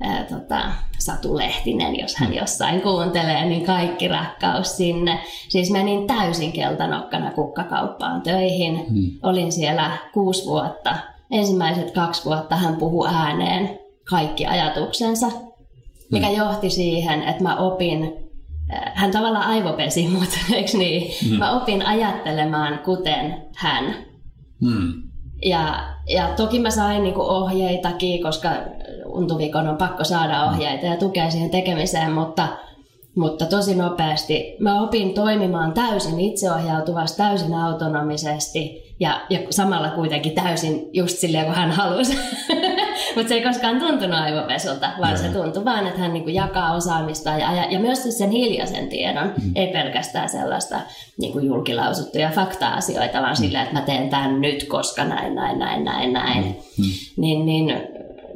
ää, tota, Satu Lehtinen, jos hän jossain kuuntelee, niin kaikki rakkaus sinne. Siis menin täysin keltanokkana kukkakauppaan töihin. Mm. Olin siellä kuusi vuotta. Ensimmäiset kaksi vuotta hän puhui ääneen kaikki ajatuksensa, mikä mm. johti siihen, että mä opin hän tavallaan aivopesi mut, eikö niin? Mm. Mä opin ajattelemaan kuten hän. Mm. Ja, ja toki mä sain niinku ohjeitakin, koska untuvikon on pakko saada ohjeita ja tukea siihen tekemiseen, mutta, mutta tosi nopeasti mä opin toimimaan täysin itseohjautuvasti, täysin autonomisesti ja, ja samalla kuitenkin täysin just silleen, kun hän halusi. Mutta se ei koskaan tuntunut aivopesulta, vaan se tuntui vaan, että hän niinku jakaa osaamista ja, ja, ja myös sen hiljaisen tiedon, mm. ei pelkästään sellaista niinku julkilausuttuja fakta-asioita, vaan mm. silleen, että mä teen tämän nyt, koska näin, näin, näin, näin, näin. Mm. Niin, niin,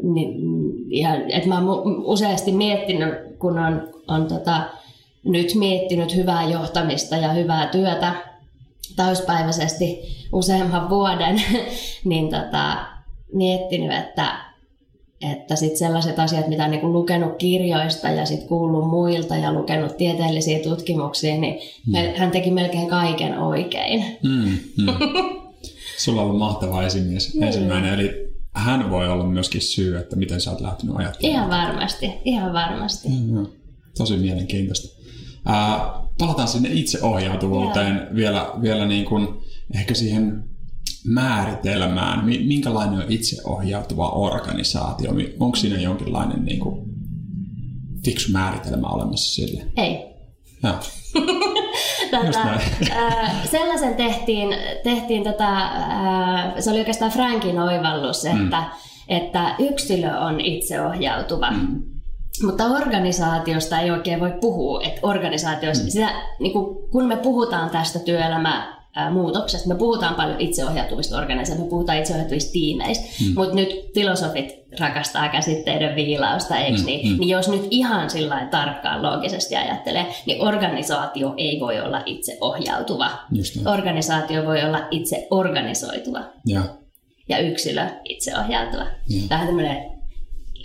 niin ja, että mä oon useasti miettinyt, kun on, on tota, nyt miettinyt hyvää johtamista ja hyvää työtä täyspäiväisesti useamman vuoden, niin tota, miettinyt, että, että sit sellaiset asiat, mitä on niin lukenut kirjoista ja sit kuullut muilta ja lukenut tieteellisiä tutkimuksia, niin mm. hän teki melkein kaiken oikein. Mm, mm. Sulla on ollut mahtava esimies niin. ensimmäinen, eli hän voi olla myöskin syy, että miten sä oot lähtenyt ajattelemaan. Ihan varmasti, ihan varmasti. Mm, tosi mielenkiintoista. Ää, palataan sinne itseohjautuvuuteen vielä, vielä niin kuin ehkä siihen määritelmään. Minkälainen on itseohjautuva organisaatio? Onko siinä jonkinlainen niin kuin fiksu määritelmä olemassa sille? Ei. Joo. tota, äh, sellaisen tehtiin, tehtiin tota, äh, se oli oikeastaan Frankin oivallus, että, mm. että yksilö on itseohjautuva. Mm. Mutta organisaatiosta ei oikein voi puhua, että organisaatiossa, mm. sitä, niin kun, kun me puhutaan tästä muutoksesta. Me puhutaan paljon itseohjautuvista organisaatioista, me puhutaan itseohjautuvista tiimeistä, mm. mutta nyt filosofit rakastaa käsitteiden viilausta, eikö mm, niin? Mm. Niin jos nyt ihan sillä tarkkaan loogisesti ajattelee, niin organisaatio ei voi olla itseohjautuva. Organisaatio voi olla itse organisoituva. Ja, ja yksilö itseohjautuva. Tämä on tämmöinen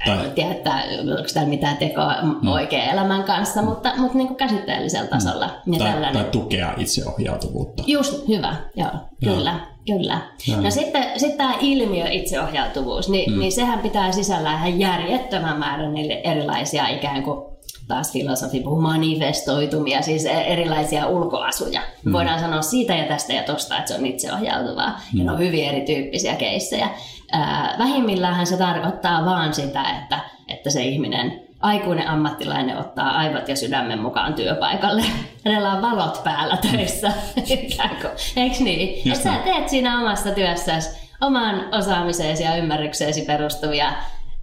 tai... Tiedä, että onko täällä mitään tekoa no. oikean elämän kanssa, mutta, mutta niin kuin käsitteellisellä tasolla. Mm. Tai, tai tukea itseohjautuvuutta. Just, hyvä, joo, joo. kyllä. Kyllä. Ja. No sitten, sitten tämä ilmiö itseohjautuvuus, niin, mm. niin sehän pitää sisällä ihan järjettömän määrän erilaisia ikään kuin taas filosofi puhuu manifestoitumia, siis e- erilaisia ulkoasuja. Mm. Voidaan sanoa siitä ja tästä ja tosta, että se on itseohjautuvaa. Mm. Ja ne on hyvin erityyppisiä keissejä. Äh, vähimmillähän se tarkoittaa vaan sitä, että, että se ihminen, aikuinen ammattilainen ottaa aivot ja sydämen mukaan työpaikalle. Hänellä on valot päällä töissä, eikö niin? Että sä teet siinä omassa työssäsi oman osaamiseesi ja ymmärrykseesi perustuvia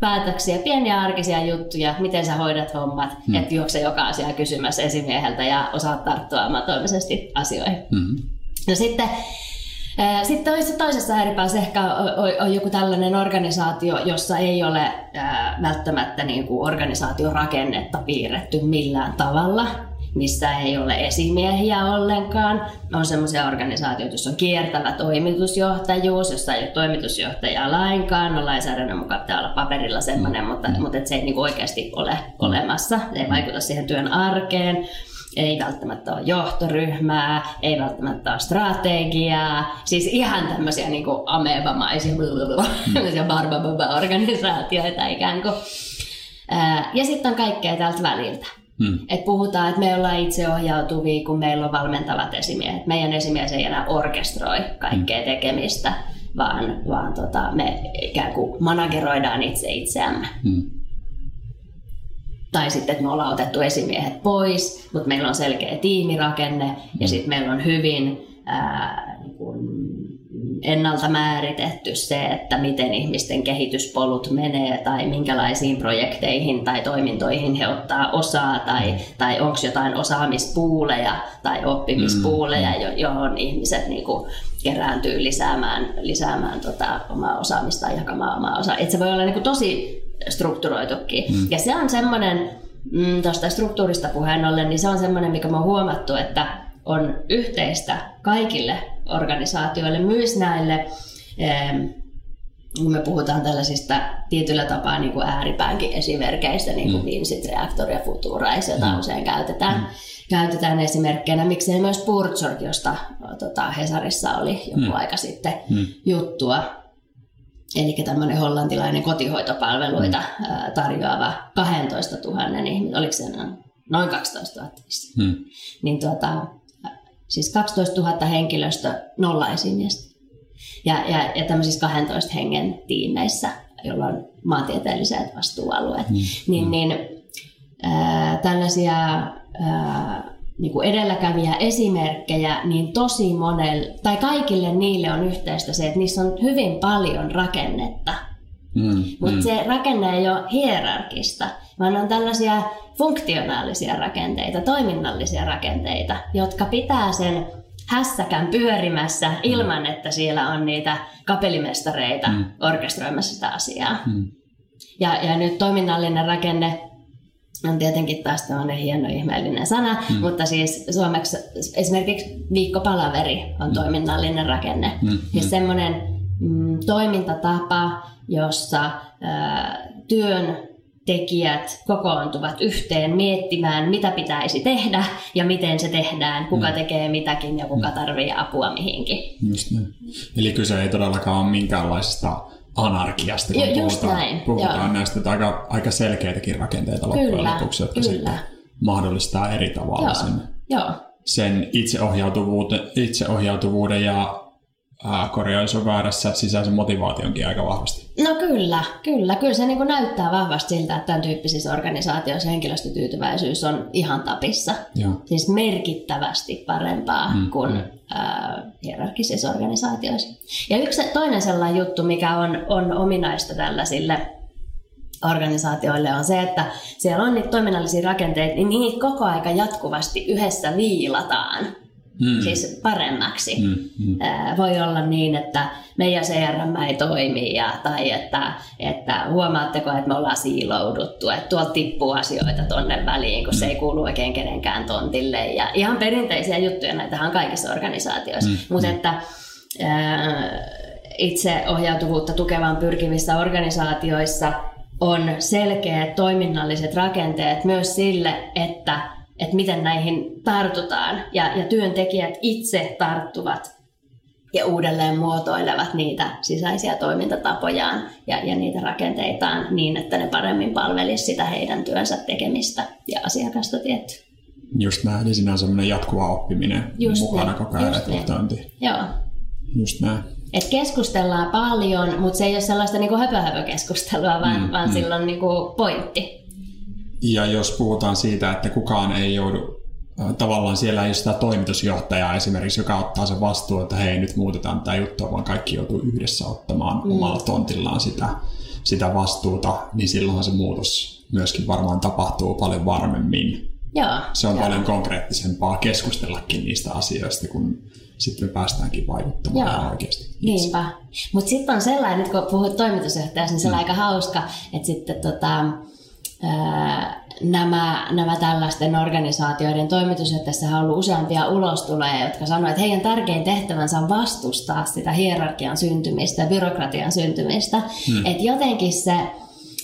päätöksiä, pieniä arkisia juttuja, miten sä hoidat hommat, hmm. että juokse joka asia kysymässä esimieheltä ja osaat tarttua amatoimisesti asioihin. Hmm. No sitten sitten toisessa, toisessa ääripäässä ehkä on, joku tällainen organisaatio, jossa ei ole välttämättä niin kuin organisaatiorakennetta piirretty millään tavalla, missä ei ole esimiehiä ollenkaan. On sellaisia organisaatioita, joissa on kiertävä toimitusjohtajuus, jossa ei ole toimitusjohtajaa lainkaan. No lainsäädännön mukaan pitää olla paperilla semmoinen, mutta, mutta se ei niin kuin oikeasti ole olemassa. Se ei vaikuta siihen työn arkeen ei välttämättä ole johtoryhmää, ei välttämättä ole strategiaa, siis ihan tämmöisiä niin kuin amebamaisia mm. barbababa-organisaatioita ikään kuin. Ja sitten on kaikkea tältä väliltä. Hmm. Et puhutaan, että me ollaan itseohjautuvia, kun meillä on valmentavat esimiehet. Meidän esimies ei enää orkestroi kaikkea hmm. tekemistä, vaan, vaan tota, me ikään kuin manageroidaan itse itseämme. Hmm. Tai sitten, että me ollaan otettu esimiehet pois, mutta meillä on selkeä tiimirakenne ja mm. sitten meillä on hyvin ää, niin kuin ennalta määritetty se, että miten ihmisten kehityspolut menee tai minkälaisiin projekteihin tai toimintoihin he ottaa osaa tai, tai onko jotain osaamispuuleja tai oppimispuuleja, mm. johon ihmiset niin kuin kerääntyy lisäämään, lisäämään tota omaa osaamista ja jakamaan omaa osaa. Et se voi olla niin kuin tosi strukturoitukin. Mm. Ja se on semmoinen, mm, tuosta struktuurista puheen ollen, niin se on semmoinen, mikä me on huomattu, että on yhteistä kaikille organisaatioille, myös näille, kun me puhutaan tällaisista tietyllä tapaa niin kuin ääripäänkin esimerkkeistä, niin kuin mm. Vincent Reactor ja Futurais, jota mm. usein käytetään, mm. käytetään esimerkkeinä. Miksei myös Purchard, josta tota, Hesarissa oli joku mm. aika sitten mm. juttua. Eli tämmöinen hollantilainen kotihoitopalveluita mm. tarjoava 12 000 ihminen, oliko se noin 12 000 hmm. niin tuota, siis 12 000 henkilöstö, nolla esimiestä. Ja, ja, ja tämmöisissä 12 hengen tiimeissä, joilla on maantieteelliset vastuualueet, hmm. niin, hmm. niin ää, tällaisia ää, niin kuin edelläkävijä esimerkkejä, niin tosi monelle, tai kaikille niille on yhteistä se, että niissä on hyvin paljon rakennetta. Mm, Mutta mm. se rakenne ei ole hierarkista, vaan on tällaisia funktionaalisia rakenteita, toiminnallisia rakenteita, jotka pitää sen hässäkän pyörimässä ilman, että siellä on niitä kapellimestareita mm. orkestroimassa sitä asiaa. Mm. Ja, ja nyt toiminnallinen rakenne on tietenkin taas tämmöinen hieno ihmeellinen sana, mm. mutta siis suomeksi esimerkiksi viikkopalaveri on mm. toiminnallinen rakenne. Mm. Siis mm. semmoinen mm, toimintatapa, jossa ä, työn tekijät kokoontuvat yhteen miettimään, mitä pitäisi tehdä ja miten se tehdään, kuka mm. tekee mitäkin ja kuka mm. tarvitsee apua mihinkin. Just niin. Eli kyse ei todellakaan ole minkäänlaisesta anarkiasta, kun jo, puhutaan, näin, puhutaan joo. näistä aika, aika selkeitäkin rakenteita loppujen lopuksi, jotka kyllä. sitten mahdollistaa eri tavalla joo. sen Joo. sen itseohjautuvuuden, itseohjautuvuuden ja ää, korjaus on väärässä sisäisen motivaationkin aika vahvasti. No kyllä, kyllä. Kyllä se niin näyttää vahvasti siltä, että tämän tyyppisissä organisaatioissa henkilöstötyytyväisyys on ihan tapissa. Joo. Siis merkittävästi parempaa Mm, kuin mm. Ää, hierarkisissa organisaatioissa. Ja yksi toinen sellainen juttu, mikä on, on ominaista tällaisille organisaatioille on se, että siellä on niitä toiminnallisia rakenteita, niin niitä koko aika jatkuvasti yhdessä viilataan Mm. siis paremmaksi. Mm, mm. Voi olla niin, että meidän CRM ei toimi ja, tai että, että huomaatteko, että me ollaan siilouduttu, että tuolta tippuu asioita tonne väliin, kun se ei kuulu oikein kenenkään tontille. Ja ihan perinteisiä juttuja, näitähän on kaikissa organisaatioissa. Mm, Mm, Mutta että ää, itseohjautuvuutta tukevaan pyrkivissä organisaatioissa on selkeät toiminnalliset rakenteet myös sille, että, että miten näihin tartutaan. Ja, ja työntekijät itse tarttuvat ja uudelleen muotoilevat niitä sisäisiä toimintatapojaan ja, ja niitä rakenteitaan niin, että ne paremmin palvelisi sitä heidän työnsä tekemistä ja asiakasta tietty. Just näin, eli siinä on semmoinen jatkuva oppiminen Just mukana niin, koko ajan reflektointi. Joo. Just näin. Et keskustellaan paljon, mutta se ei ole sellaista niinku höpö-höpö-keskustelua, vaan, mm, vaan mm. sillä on niinku pointti. Ja jos puhutaan siitä, että kukaan ei joudu, äh, tavallaan siellä ei ole sitä toimitusjohtajaa esimerkiksi, joka ottaa sen vastuun, että hei nyt muutetaan tätä juttua, vaan kaikki joutuu yhdessä ottamaan mm. omalla tontillaan sitä, sitä vastuuta, niin silloinhan se muutos myöskin varmaan tapahtuu paljon varmemmin. Joo. Se on joo. paljon konkreettisempaa keskustellakin niistä asioista, kun sitten me päästäänkin vaikuttamaan Joo. oikeasti. itse. Niinpä. Mutta sitten on sellainen, nyt kun puhut toimitusjohtajasta, niin se on Mm. aika hauska, että sitten tota, nämä, nämä tällaisten organisaatioiden toimitusjohtajissa on ollut useampia ulostuloja, jotka sanoivat, että heidän tärkein tehtävänsä on vastustaa sitä hierarkian syntymistä byrokratian syntymistä. Mm. Että jotenkin se,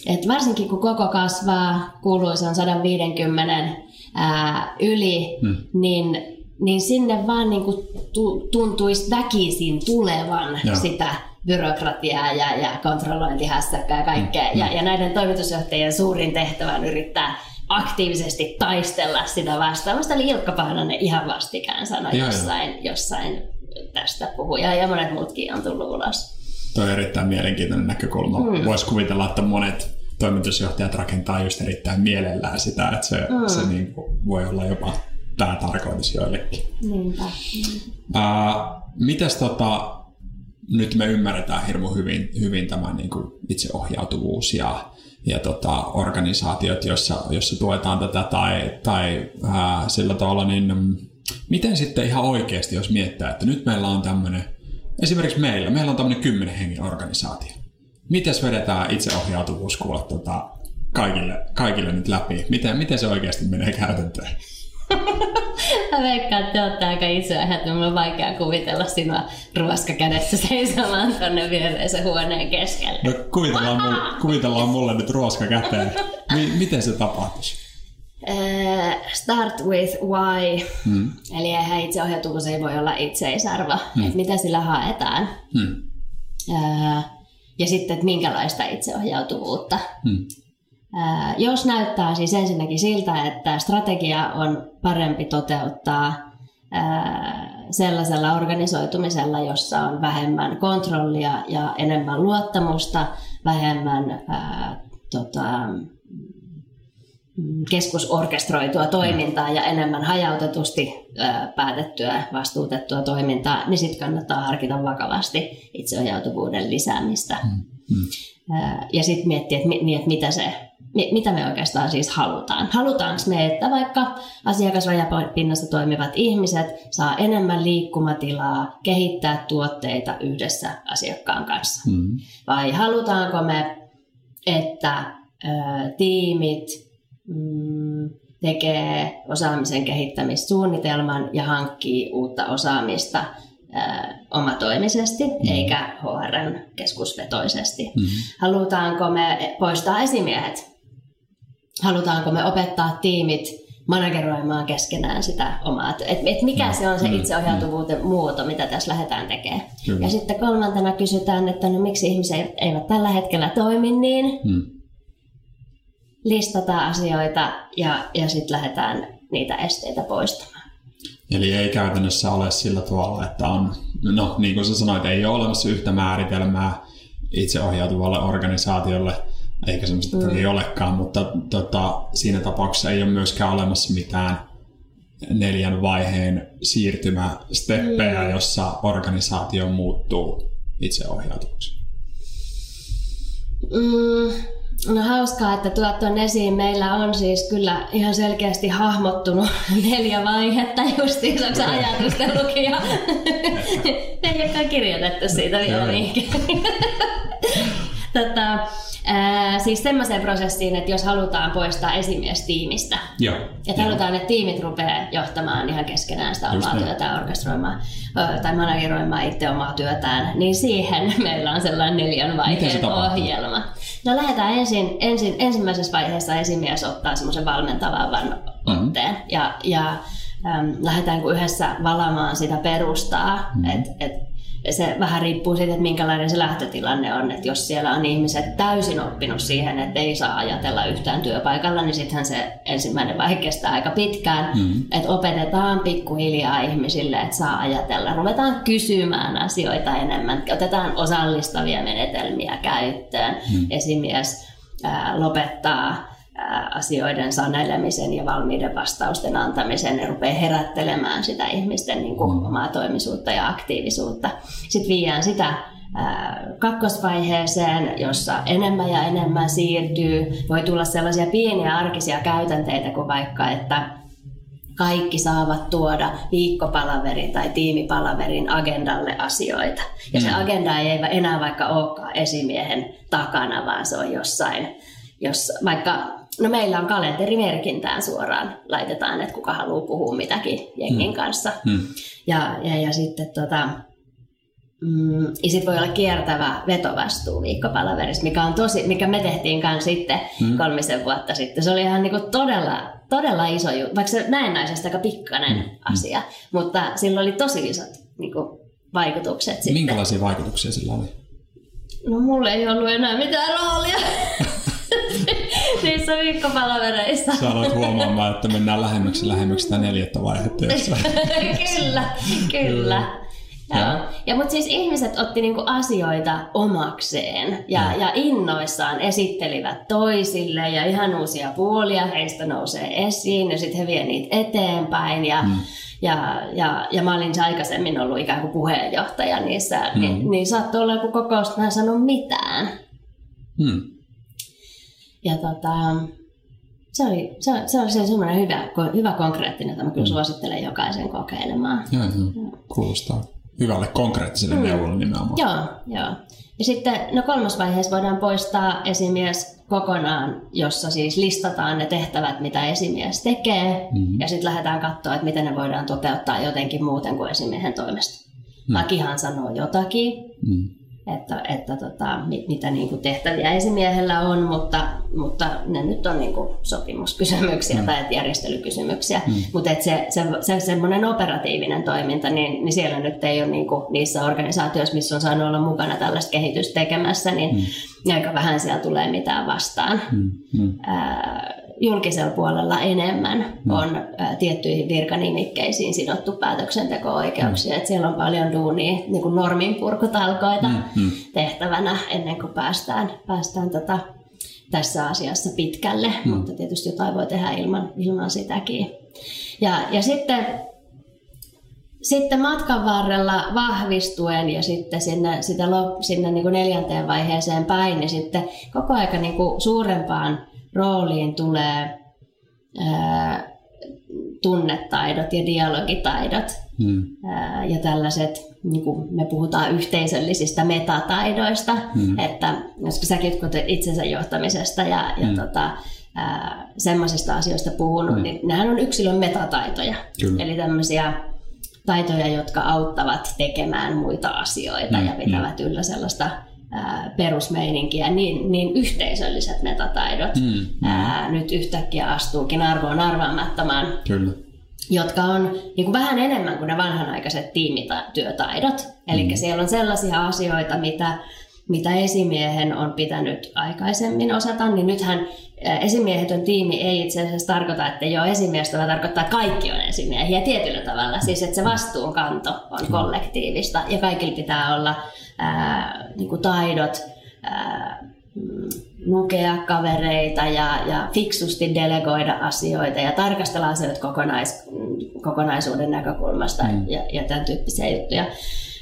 että varsinkin kun koko kasvaa, kuuluisa on 150 ää, yli, Mm. niin, niin sinne vaan niin kuin tu, tuntuisi väkisin tulevan Joo. sitä byrokratiaa ja, ja kontrollointihässäkkää ja kaikkea. Mm, Ja, ja näiden toimitusjohtajien suurin tehtävä on yrittää aktiivisesti taistella sitä vastaan. Musta oli Ilkka Paananen ihan vastikään sanoi Joo, joo. jossain, jossain tästä puhuja ja monet muutkin on tullut ulos. Tuo on erittäin mielenkiintoinen näkökulma. Mm. Voisi kuvitella, että monet toimitusjohtajat rakentaa just erittäin mielellään sitä, että se, mm. se niin kuin voi olla jopa päätarkoitus joillekin. Niinpä. Ää, mitäs tota, nyt me ymmärretään hirmu hyvin, hyvin tämä niin kuin itseohjautuvuus ja, ja tota, organisaatiot, joissa, joissa tuetaan tätä tai, tai ää, sillä tavalla, niin mm, miten sitten ihan oikeasti, jos miettää, että nyt meillä on tämmöinen, esimerkiksi meillä, meillä on tämmöinen kymmenen hengen organisaatio. Mites vedetään itseohjautuvuus kuule tota, kaikille, kaikille nyt läpi? Miten, miten se oikeasti menee käytäntöön? Mä veikkaan, että te olette aika isoja, että mulla on vaikea kuvitella sinua ruoska kädessä seisomaan tonne viereisen huoneen keskelle. No kuvitellaan, mulle, kuvitellaan mulle nyt ruoska käteen. Mi- miten se tapahtuisi? Uh, start with why. Hmm. Eli eihän itseohjautuvuus ei voi olla itseisarvo. Hmm. Että mitä sillä haetaan. Hmm. Uh, ja sitten, että minkälaista itseohjautuvuutta. Hmm. Jos näyttää siis ensinnäkin siltä, että strategia on parempi toteuttaa sellaisella organisoitumisella, jossa on vähemmän kontrollia ja enemmän luottamusta, vähemmän uh, tota, mm, keskusorkestroitua toimintaa ja enemmän hajautetusti ö, päätettyä, vastuutettua toimintaa, niin sitten kannattaa harkita vakavasti itseohjautuvuuden lisäämistä. Mm. Ö, Ja sitten miettiä, että, mi- niin, että mitä, se, mitä me oikeastaan siis halutaan. Halutaanko me, että vaikka asiakasrajapinnassa toimivat ihmiset saa enemmän liikkumatilaa kehittää tuotteita yhdessä asiakkaan kanssa? Hmm. Vai halutaanko me, että ö, tiimit mm, tekee osaamisen kehittämissuunnitelman ja hankkii uutta osaamista omatoimisesti, eikä HRn keskusvetoisesti? Hmm. Halutaanko me poistaa esimiehet? Halutaanko me opettaa tiimit manageroimaan keskenään sitä omaa, että et, et mikä se on se Mm, itseohjautuvuuden muoto, mitä tässä lähdetään tekemään. Kyllä. Ja sitten kolmantena kysytään, että no miksi ihmiset eivät tällä hetkellä toimi niin, Hmm. listataan asioita ja, ja sitten lähdetään niitä esteitä poistamaan. Eli ei käytännössä ole sillä tavalla, että on, no niin kuin sä sanoit, ei ole olemassa yhtä määritelmää itseohjautuvalle organisaatiolle, eikä semmoista mm. ei olekaan, mutta tota, siinä tapauksessa ei ole myöskään olemassa mitään neljän vaiheen siirtymästeppejä, mm. jossa organisaatio muuttuu itseohjautuvaksi. Mm, No hauskaa, että tuot tuon esiin. Meillä on siis kyllä ihan selkeästi hahmottunut neljä vaihetta justiin, onko se ajatusten lukija? Ei olekaan kirjoitettu siitä vielä mihinkään. Tota, Ää, siis semmoiseen prosessiin, että jos halutaan poistaa esimies tiimistä, Joo. että halutaan, että tiimit rupeaa johtamaan ihan keskenään sitä omaa Just työtään, orkestroimaan tai manageroimaan itse omaa työtään, niin siihen meillä on sellainen neljän vaiheen ohjelma. No lähdetään ensin, ensin, ensimmäisessä vaiheessa esimies ottaa semmoisen valmentavan mm-hmm. otteen ja, ja äm, lähdetään yhdessä valamaan sitä perustaa, mm-hmm. että et, se vähän riippuu siitä, että minkälainen se lähtötilanne on. Että jos siellä on ihmiset täysin oppinut siihen, että ei saa ajatella yhtään työpaikalla, niin sittenhän se ensimmäinen vaihe kestää aika pitkään. Mm-hmm. Että opetetaan pikkuhiljaa ihmisille, että saa ajatella. Ruvetaan kysymään asioita enemmän. Otetaan osallistavia menetelmiä käyttöön. Mm-hmm. Esimies ää, lopettaa asioiden sanelemisen ja valmiiden vastausten antamisen ne rupeaa herättelemään sitä ihmisten niin kuin, mm. omaa toimisuutta ja aktiivisuutta. Sitten viiään sitä kakkosvaiheeseen, jossa enemmän ja enemmän siirtyy. Voi tulla sellaisia pieniä arkisia käytänteitä kuin vaikka, että kaikki saavat tuoda viikkopalaverin tai tiimipalaverin agendalle asioita. Ja se mm. agenda ei enää vaikka olekaan esimiehen takana, vaan se on jossain, jos vaikka No meillä on kalenterimerkintään suoraan, laitetaan, että kuka haluaa puhua mitäkin jengin hmm. kanssa. Hmm. Ja, ja, ja sitten tota, mm, ja sit voi olla kiertävä vetovastuu viikkopalaverissa, mikä, on tosi, mikä me tehtiin kanssa sitten hmm. kolmisen vuotta sitten. Se oli ihan niinku todella, todella iso juttu, vaikka se näennäisesti aika pikkainen hmm. asia, mutta sillä oli tosi isot niinku, vaikutukset sitten. Minkälaisia vaikutuksia sillä oli? No mulle ei ollut enää mitään roolia. niissä viikkopalavereissa. Sä aloit huomaamaan, että mennään lähemmäksi lähemmäksi sitä neljättä vaihetta. kyllä, kyllä. Ja, ja mutta siis ihmiset otti niinku asioita omakseen ja, ja. ja innoissaan esittelivät toisille ja ihan uusia puolia heistä nousee esiin ja sitten he vie niitä eteenpäin ja, mm. ja, ja, ja mä olin aikaisemmin ollut ikään kuin puheenjohtaja niissä, mm. niin, niin saattoi olla joku kokous, mä en sano mitään. Mm. Ja tota, se oli, se, se oli semmoinen hyvä, hyvä konkreettinen, että mä kyllä mm. suosittelen jokaisen kokeilemaan. Joo, joo. Kuulostaa hyvälle konkreettiselle mm. neuvolle nimenomaan. Joo, joo. Ja sitten no kolmas vaiheessa voidaan poistaa esimies kokonaan, jossa siis listataan ne tehtävät, mitä esimies tekee, mm-hmm. ja sitten lähdetään katsoa, että miten ne voidaan toteuttaa jotenkin muuten kuin esimiehen toimesta. Mm. Lakihan sanoo jotakin, mm että, että tota, mitä niin kuin tehtäviä esimiehellä on, mutta, mutta ne nyt on niin kuin sopimuskysymyksiä mm. tai järjestelykysymyksiä. Mm. Mutta se, se, se semmoinen operatiivinen toiminta, niin, niin siellä nyt ei ole niin kuin niissä organisaatioissa, missä on saanut olla mukana tällaista kehitystä tekemässä, niin mm. aika vähän siellä tulee mitään vastaan. Mm. Mm. Ää, julkisella puolella enemmän mm. on ä, tiettyihin virkanimikkeisiin sidottu päätöksenteko-oikeuksia. Mm. Et siellä on paljon duunia, niin kuin norminpurkutalkoita mm. Mm. tehtävänä ennen kuin päästään, päästään tota, tässä asiassa pitkälle, mm. mutta tietysti jotain voi tehdä ilman, ilman sitäkin. Ja, ja sitten sitten matkan varrella vahvistuen ja sitten sinne, sitä, sinne niin kuin neljänteen vaiheeseen päin, niin sitten koko aika niin kuin suurempaan rooliin tulee ää, tunnetaidot ja dialogitaidot hmm. ää, ja tällaiset, niin kuin me puhutaan yhteisöllisistä metataidoista, hmm. että jos säkin itsensä johtamisesta ja, ja hmm. tota, semmoisista asioista puhunut, hmm. niin nehän on yksilön metataitoja. Kyllä. Eli tämmöisiä taitoja, jotka auttavat tekemään muita asioita hmm. ja pitävät hmm. yllä sellaista perusmeininkiä, niin, niin yhteisölliset metataidot mm, mm. Ää, nyt yhtäkkiä astuukin arvoon arvaamattomaan. Kyllä. Jotka on niin kuin vähän enemmän kuin ne vanhanaikaiset tiimityötaidot. Eli mm. siellä on sellaisia asioita, mitä, mitä esimiehen on pitänyt aikaisemmin osata, niin nythän esimiehetön tiimi ei itse asiassa tarkoita, että ei ole esimiestä, vaan tarkoittaa, että kaikki on esimiehiä tietyllä tavalla. Siis että se vastuunkanto on kollektiivista ja kaikilla pitää olla ää, niin kuin taidot, ää, mm, lukea kavereita ja, ja fiksusti delegoida asioita ja tarkastella asioita kokonais, kokonaisuuden näkökulmasta mm. ja, ja tämän tyyppisiä juttuja.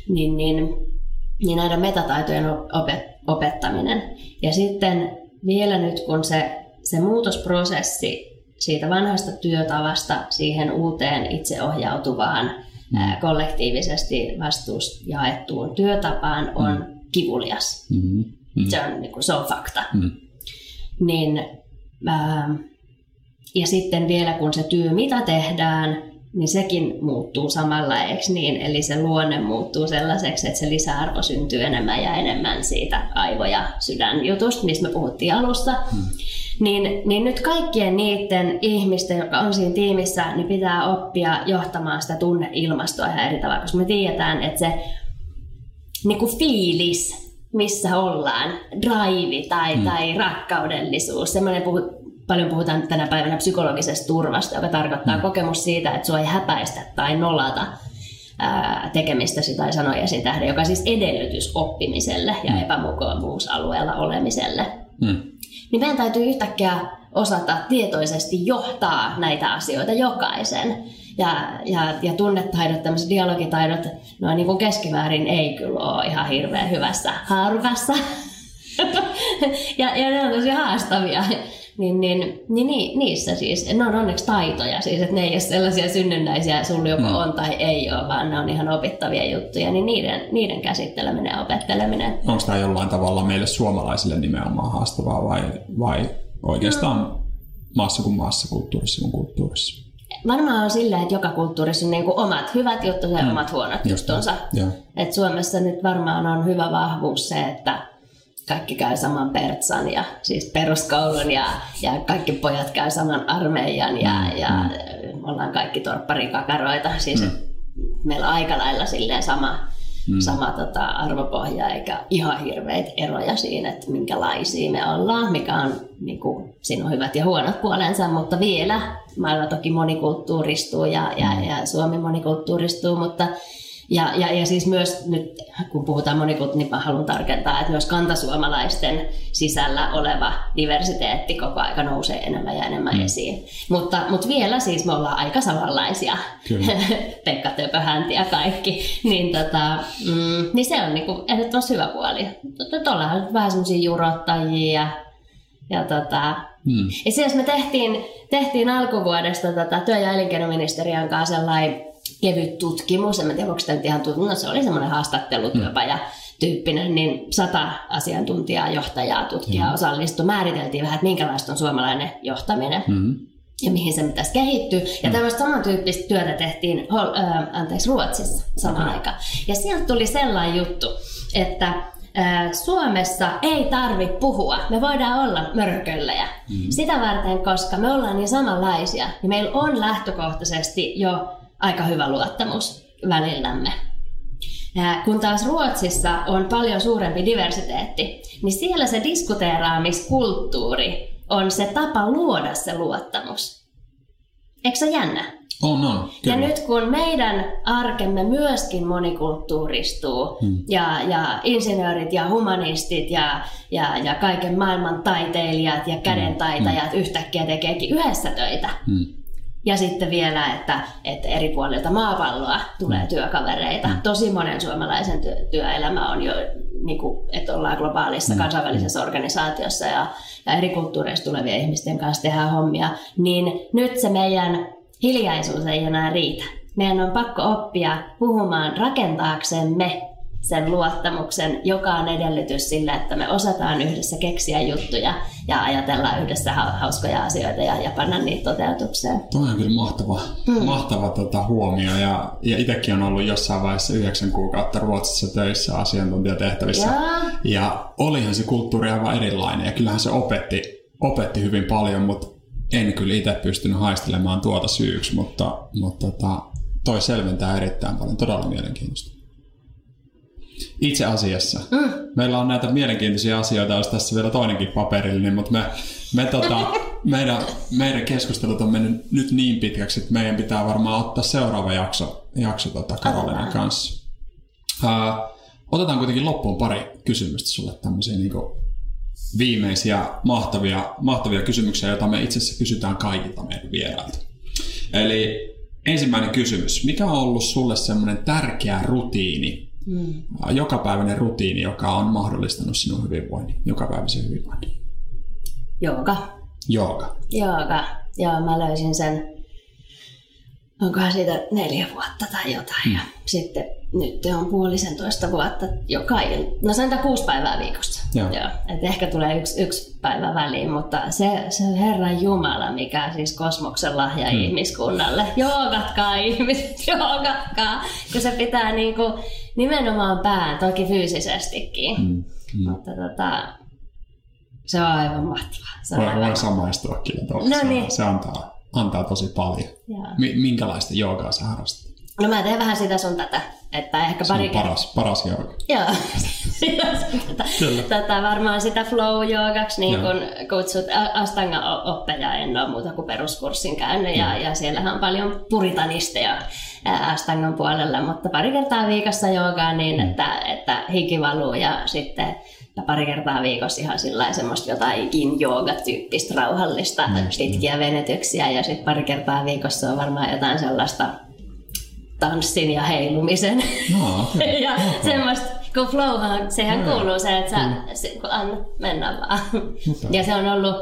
Niin, niin, niin näiden metataitojen opet, opettaminen. Ja sitten vielä nyt kun se se muutosprosessi siitä vanhasta työtavasta siihen uuteen itseohjautuvaan mm. kollektiivisesti vastuus jaettuun työtapaan on mm. kivulias. Mm-hmm. Mm. Se, on, niin kuin, se on fakta. Mm. Niin, ää, ja sitten vielä kun se työ, mitä tehdään, niin sekin muuttuu samalla, eikö niin? Eli se luonne muuttuu sellaiseksi, että se lisäarvo syntyy enemmän ja enemmän siitä aivo- ja sydänjutusta, mistä me puhuttiin alussa. Mm. Niin, niin nyt kaikkien niiden ihmisten, jotka on siinä tiimissä, niin pitää oppia johtamaan sitä tunneilmastoa ihan eri tavalla, koska me tiedetään, että se niin kuin fiilis, missä ollaan, drive tai, mm. tai rakkaudellisuus, semmoinen puhut, paljon puhutaan tänä päivänä psykologisesta turvasta, joka tarkoittaa mm. kokemus siitä, että sua ei häpäistä tai nolata ää, tekemistäsi tai sanojasi tähden, joka siis edellytys oppimiselle ja mm. epämukavuusalueella olemiselle. Mm niin meidän täytyy yhtäkkiä osata tietoisesti johtaa näitä asioita jokaisen. Ja, ja, ja tunnetaidot, tämmöiset dialogitaidot, no niin kuin keskimäärin ei kyllä ole ihan hirveän hyvässä haarukassa. ja, ja ne on tosi haastavia. Niin, niin, niin, niin, niissä siis, ne on onneksi taitoja, siis että ne ei ole sellaisia synnynnäisiä, sulla joko mm. on tai ei ole, vaan ne on ihan opittavia juttuja, niin niiden, niiden käsitteleminen ja opetteleminen. Onko tämä jollain tavalla meille suomalaisille nimenomaan haastavaa vai, vai oikeastaan no. maassa kuin maassa, kulttuurissa kuin kulttuurissa? Varmaan on silleen, että joka kulttuurissa on niin kuin omat hyvät juttunsa ja mm. omat huonot juttunsa. Et Suomessa nyt varmaan on hyvä vahvuus se, että kaikki käy saman pertsan ja siis peruskoulun ja, ja kaikki pojat käy saman armeijan ja, mm, ja mm. ollaan kaikki torpparikakaroita. Siis mm. meillä on aika lailla silleen sama, mm. sama tota, arvopohja eikä ihan hirveitä eroja siinä, että minkälaisia me ollaan, mikä on, niin kuin, siinä on hyvät ja huonot puolensa, mutta vielä maailma toki monikulttuuristuu ja, ja, mm. ja Suomi monikulttuuristuu, mutta ja, ja, ja siis myös nyt, kun puhutaan monikulttuurista, niin mä haluan tarkentaa, että myös kantasuomalaisten sisällä oleva diversiteetti koko aika nousee enemmän ja enemmän mm. esiin. Mutta, mutta vielä siis me ollaan aika samanlaisia, Pekka Töpöhänti ja kaikki, niin, tota, mm, niin se on niinku ehdottomasti hyvä puoli. Tuolla on vähän semmoisia jurottajia ja, ja tota, Mm. Ja jos me tehtiin, tehtiin alkuvuodesta tota, työ- ja elinkeinoministeriön kanssa sellainen kevyt tutkimus, en tiedä onko tämä ihan tutkimus, no se oli semmoinen haastattelutyöpaja, mm. tyyppinen, niin sata asiantuntijaa, johtajaa, tutkijaa mm. osallistui. Määriteltiin vähän, että minkälaista on suomalainen johtaminen. Mm ja mihin se pitäisi kehittyä. Ja mm. tämmöistä samantyyppistä työtä tehtiin äh, anteeksi, Ruotsissa samaan okay. aikaan. Ja sieltä tuli sellainen juttu, että äh, Suomessa ei tarvi puhua. Me voidaan olla mörköllejä. Mm. Sitä varten, koska me ollaan niin samanlaisia, niin meillä on lähtökohtaisesti jo aika hyvä luottamus välillämme. Kun taas Ruotsissa on paljon suurempi diversiteetti, niin siellä se diskuteeraamiskulttuuri on se tapa luoda se luottamus. Eikö se jännä? On, on. Kyllä. Ja nyt kun meidän arkemme myöskin monikulttuuristuu hmm. ja, ja insinöörit ja humanistit ja, ja, ja kaiken maailman taiteilijat ja kädentaitajat hmm. yhtäkkiä tekeekin yhdessä töitä, hmm ja sitten vielä, että, että eri puolilta maapalloa tulee mm. työkavereita. Mm. Tosi monen suomalaisen työ, työelämä on jo, niin kuin, että ollaan globaalissa mm. kansainvälisessä organisaatiossa ja, ja eri kulttuureista tulevien ihmisten kanssa tehdään hommia. Niin nyt se meidän hiljaisuus ei enää riitä. Meidän on pakko oppia puhumaan rakentaaksemme sen luottamuksen, joka on edellytys sille, että me osataan yhdessä keksiä juttuja ja ajatella yhdessä hauskoja asioita ja, ja panna niitä toteutukseen. Tuo on kyllä mahtava, hmm. mahtava tota, huomio ja, ja itsekin on ollut jossain vaiheessa yhdeksän kuukautta Ruotsissa töissä asiantuntijatehtävissä ja, ja olihan se kulttuuri aivan erilainen ja kyllähän se opetti, opetti hyvin paljon, mutta en kyllä itse pystynyt haistelemaan tuota syyksi, mutta, mutta tota, toi selventää erittäin paljon, todella mielenkiintoista. Itse asiassa. Mm. Meillä on näitä mielenkiintoisia asioita, olisi tässä vielä toinenkin paperillinen, mutta me, Me, tota, meidän, meidän keskustelut on mennyt nyt niin pitkäksi, että meidän pitää varmaan ottaa seuraava jakso, jakso tota Karolinan kanssa. Uh, otetaan kuitenkin loppuun pari kysymystä sulle tämmöisiä niin viimeisiä mahtavia, mahtavia kysymyksiä, joita me itse asiassa kysytään kaikilta meidän vierailta. Eli ensimmäinen kysymys. Mikä on ollut sulle semmoinen tärkeä rutiini, mm. jokapäiväinen rutiini, joka on mahdollistanut sinun hyvinvoinnin, jokapäiväisen hyvinvoinnin? Jooga. Jooga. Jooga. Joo, mä löysin sen, onkohan siitä neljä vuotta tai jotain. Mm. Ja sitten nyt on puolisentoista vuotta joka il... no sanotaan kuusi päivää viikossa. Joo. Joo. Et ehkä tulee yksi, yksi päivä väliin, mutta se, se Herran Jumala, mikä siis kosmoksen lahja hmm. ihmiskunnalle. Joogatkaa ihmiset, joogatkaa, kun se pitää niinku nimenomaan pään, toki fyysisestikin. Hmm. Hmm. Mutta tota, se on aivan mahtavaa. Se on aivan... samaistua kyllä. No niin. Se antaa, antaa tosi paljon. Minkälaista joogaa sä harrastat? No mä teen vähän sitä sun tätä, että ehkä pari... Se on paras, paras jooga. Joo, tätä. tätä varmaan sitä flow joogaksi niin kun kutsut. Astanga oppeja en ole muuta kuin peruskurssin käynyt ja, ja siellähän on paljon puritanisteja Astangan puolella, mutta pari kertaa viikossa joogaa niin, mm. että, että hiki valuu ja sitten ja pari kertaa viikossa ihan sillä semmoista jotain jooga-tyyppistä rauhallista mm. pitkiä venetyksiä ja sitten pari kertaa viikossa on varmaan jotain sellaista tanssin ja heilumisen. No, okay. ja okay. semmoista, kun flowhan, sehän no, kuuluu se, että sä mm. se, kun annat mennä vaan. Okay. Ja se on ollut,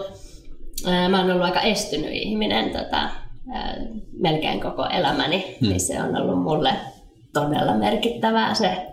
ää, mä oon ollut aika estynyt ihminen tota, ää, melkein koko elämäni, mm. niin se on ollut mulle todella merkittävää se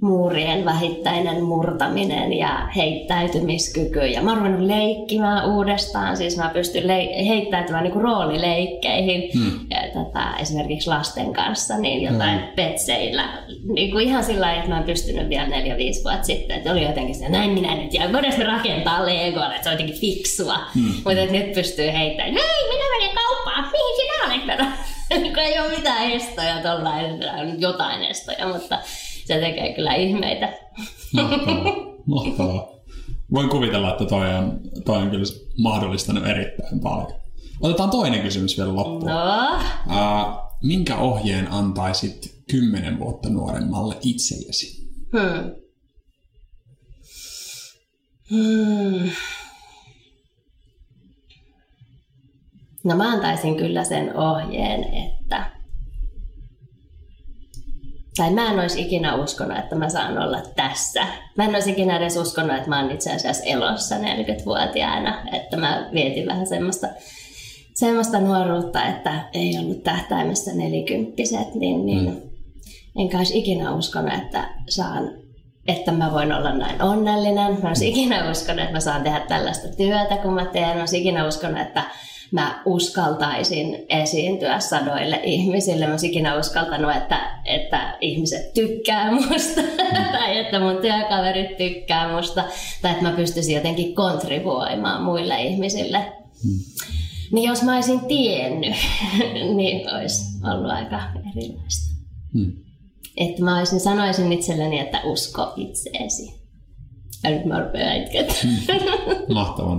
muurien vähittäinen murtaminen ja heittäytymiskyky. Ja mä oon ruvennut leikkimään uudestaan, siis mä pystyn le- heittäytymään niin roolileikkeihin. Hmm. Ja tätä, esimerkiksi lasten kanssa, niin jotain hmm. petseillä. Niin kuin ihan sillä lailla, että mä en pystynyt vielä neljä, viisi vuotta sitten. Että oli jotenkin se, näin minä nyt, ja voidaan me rakentaa Legoa, että se on jotenkin fiksua. Hmm. Mutta nyt pystyy heittämään, hei, minä menen kauppaan, mihin sinä olet? ei ole mitään estoja tuolla, jotain estoja, mutta se tekee kyllä ihmeitä. Mahtavaa. Mahtavaa. Voin kuvitella, että toi on, toi on kyllä mahdollistanut erittäin paljon. Otetaan toinen kysymys vielä loppuun. No. Uh, minkä ohjeen antaisit kymmenen vuotta nuoremmalle itsellesi? Hmm. Hmm. No mä antaisin kyllä sen ohjeen, että tai mä en olisi ikinä uskonut, että mä saan olla tässä. Mä en olisi ikinä edes uskonut, että mä oon itse asiassa elossa 40-vuotiaana, että mä vietin vähän semmoista, semmoista nuoruutta, että ei ollut tähtäimessä nelikymppiset, niin, niin mm. enkä olisi ikinä uskonut, että saan että mä voin olla näin onnellinen. Mä olisin ikinä uskonut, että mä saan tehdä tällaista työtä, kun mä teen. Mä olisin ikinä uskonut, että mä uskaltaisin esiintyä sadoille ihmisille. Mä olisin ikinä uskaltanut, että, että ihmiset tykkää musta tai että mun työkaverit tykkää musta tai että mä pystyisin jotenkin kontribuoimaan muille ihmisille. Hmm. Niin jos mä olisin tiennyt, niin olisi ollut aika erilaista. Hmm. Että mä olisin, sanoisin itselleni, että usko itseesi. Ja nyt mä rupean itket. Hmm. Mahtava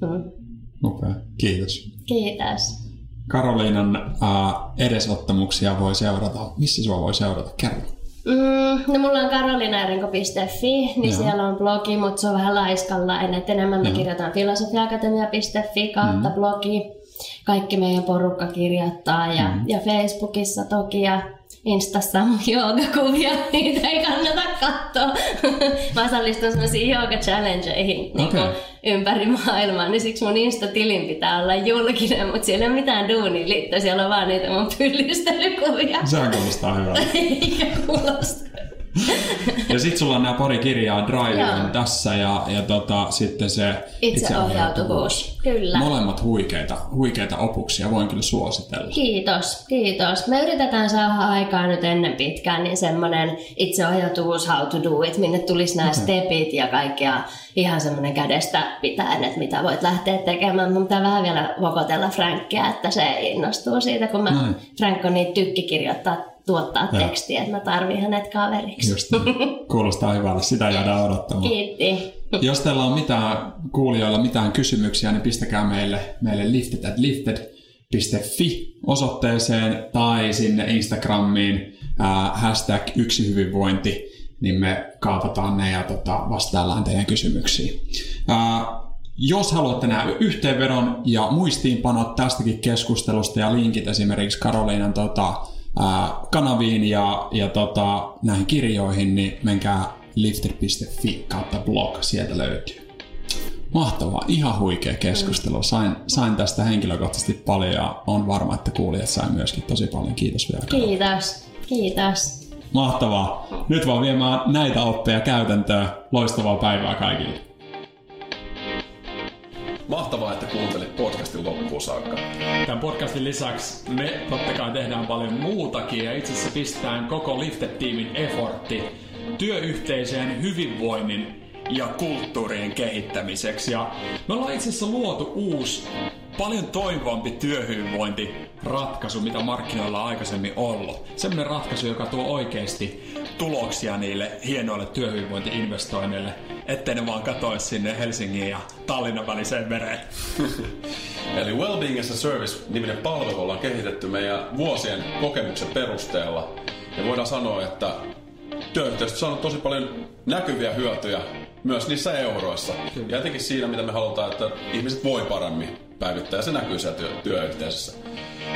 Hmm. Okay. kiitos. Kiitos. Karoliinan äh, edesottamuksia voi seurata. Missä sua voi seurata? Kerro. Mm, no mulla on karolinaerenko.fi, niin Joo. siellä on blogi, mutta se on vähän laiskallainen. Et enemmän mä kirjoitan filosofiakatemia.fi kautta mm. blogi. Kaikki meidän porukka kirjoittaa ja, mm. ja Facebookissa toki. Ja Instassa mun joogakuvia, niitä ei kannata katsoa. Mä osallistun sellaisiin jooga-challengeihin okay. niin ympäri maailmaa, niin siksi mun Insta-tilin pitää olla julkinen, mutta siellä ei ole mitään duunia liittyä, siellä on vaan niitä mun pyllistelykuvia. Se on kuulostaa hyvältä. Eikä kuulosta. ja sitten sulla on nämä pari kirjaa, Drive on tässä ja, ja tota, sitten se itseohjautuvuus. Kyllä. Molemmat huikeita, huikeita opuksia, voin kyllä suositella. Kiitos, kiitos. Me yritetään saada aikaa nyt ennen pitkään niin semmoinen itseohjautuvuus, how to do it, minne tulisi nämä okay. stepit ja kaikkea ihan semmoinen kädestä pitäen, että mitä voit lähteä tekemään. Mun pitää vähän vielä vokotella Frankia, että se innostuu siitä, kun mä, Frank on niin tykki kirjoittaa tuottaa tekstiä, että mä tarvin hänet kaveriksi. Just niin. Kuulostaa hyvälle, sitä jäädään odottamaan. Kiitti. Jos teillä on mitään kuulijoilla mitään kysymyksiä, niin pistäkää meille, meille lifted at lifted.fi osoitteeseen tai sinne Instagramiin ää, hashtag yksi hyvinvointi, niin me kaapataan ne ja tota, vastaillaan teidän kysymyksiin. Ää, jos haluatte nähdä yhteenvedon ja muistiinpanot tästäkin keskustelusta ja linkit esimerkiksi Karoliinan tota, ää, kanaviin ja, ja tota, näihin kirjoihin, niin menkää lifter.fi kautta blog, sieltä löytyy. Mahtavaa, ihan huikea keskustelu. Sain, sain tästä henkilökohtaisesti paljon ja on varma, että kuulijat sain myöskin tosi paljon. Kiitos vielä. Kiitos. Kiitos. Mahtavaa. Nyt vaan viemään näitä oppeja käytäntöön. Loistavaa päivää kaikille. Mahtavaa, että kuuntelit podcastin loppuun saakka. Tämän podcastin lisäksi me totta kai tehdään paljon muutakin ja itse asiassa pistetään koko Lifted-tiimin effortti työyhteisöjen hyvinvoinnin ja kulttuurien kehittämiseksi. Ja me ollaan itse asiassa luotu uusi, paljon toimivampi työhyvinvointiratkaisu, mitä markkinoilla on aikaisemmin ollut. Sellainen ratkaisu, joka tuo oikeasti tuloksia niille hienoille työhyvinvointiinvestoinneille, ettei ne vaan katoisi sinne Helsingin ja Tallinnan väliseen mereen. Eli Wellbeing as a Service-niminen palvelu ollaan kehitetty meidän vuosien kokemuksen perusteella. Ja voidaan sanoa, että työyhteistyössä on tosi paljon näkyviä hyötyjä myös niissä euroissa. Kyllä. Ja etenkin siinä, mitä me halutaan, että ihmiset voi paremmin päivittää ja se näkyy siellä työ- työyhteisössä.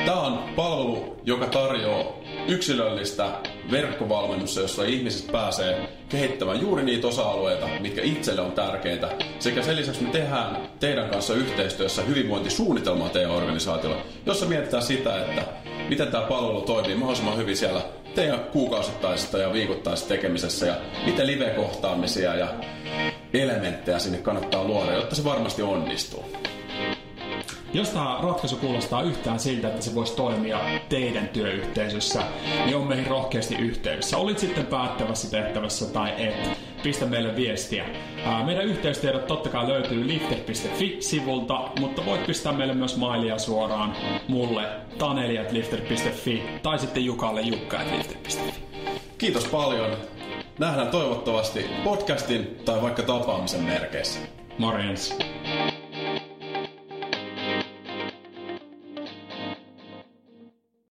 Tämä on palvelu, joka tarjoaa yksilöllistä verkkovalmennusta, jossa ihmiset pääsee kehittämään juuri niitä osa-alueita, mitkä itselle on tärkeitä. Sekä sen lisäksi me tehdään teidän kanssa yhteistyössä hyvinvointisuunnitelmaa teidän organisaatiolla, jossa mietitään sitä, että miten tämä palvelu toimii mahdollisimman hyvin siellä teidän kuukausittaisessa ja viikoittaisessa tekemisessä ja miten live-kohtaamisia ja elementtejä sinne kannattaa luoda, jotta se varmasti onnistuu. Jos tämä ratkaisu kuulostaa yhtään siltä, että se voisi toimia teidän työyhteisössä, niin on meihin rohkeasti yhteydessä. Olit sitten päättävässä tehtävässä tai et, pistä meille viestiä. meidän yhteystiedot totta kai löytyy lifter.fi-sivulta, mutta voit pistää meille myös mailia suoraan mulle taneliat.lifter.fi tai sitten Jukalle jukka.lifter.fi. Kiitos paljon. Nähdään toivottavasti podcastin tai vaikka tapaamisen merkeissä. Morjens.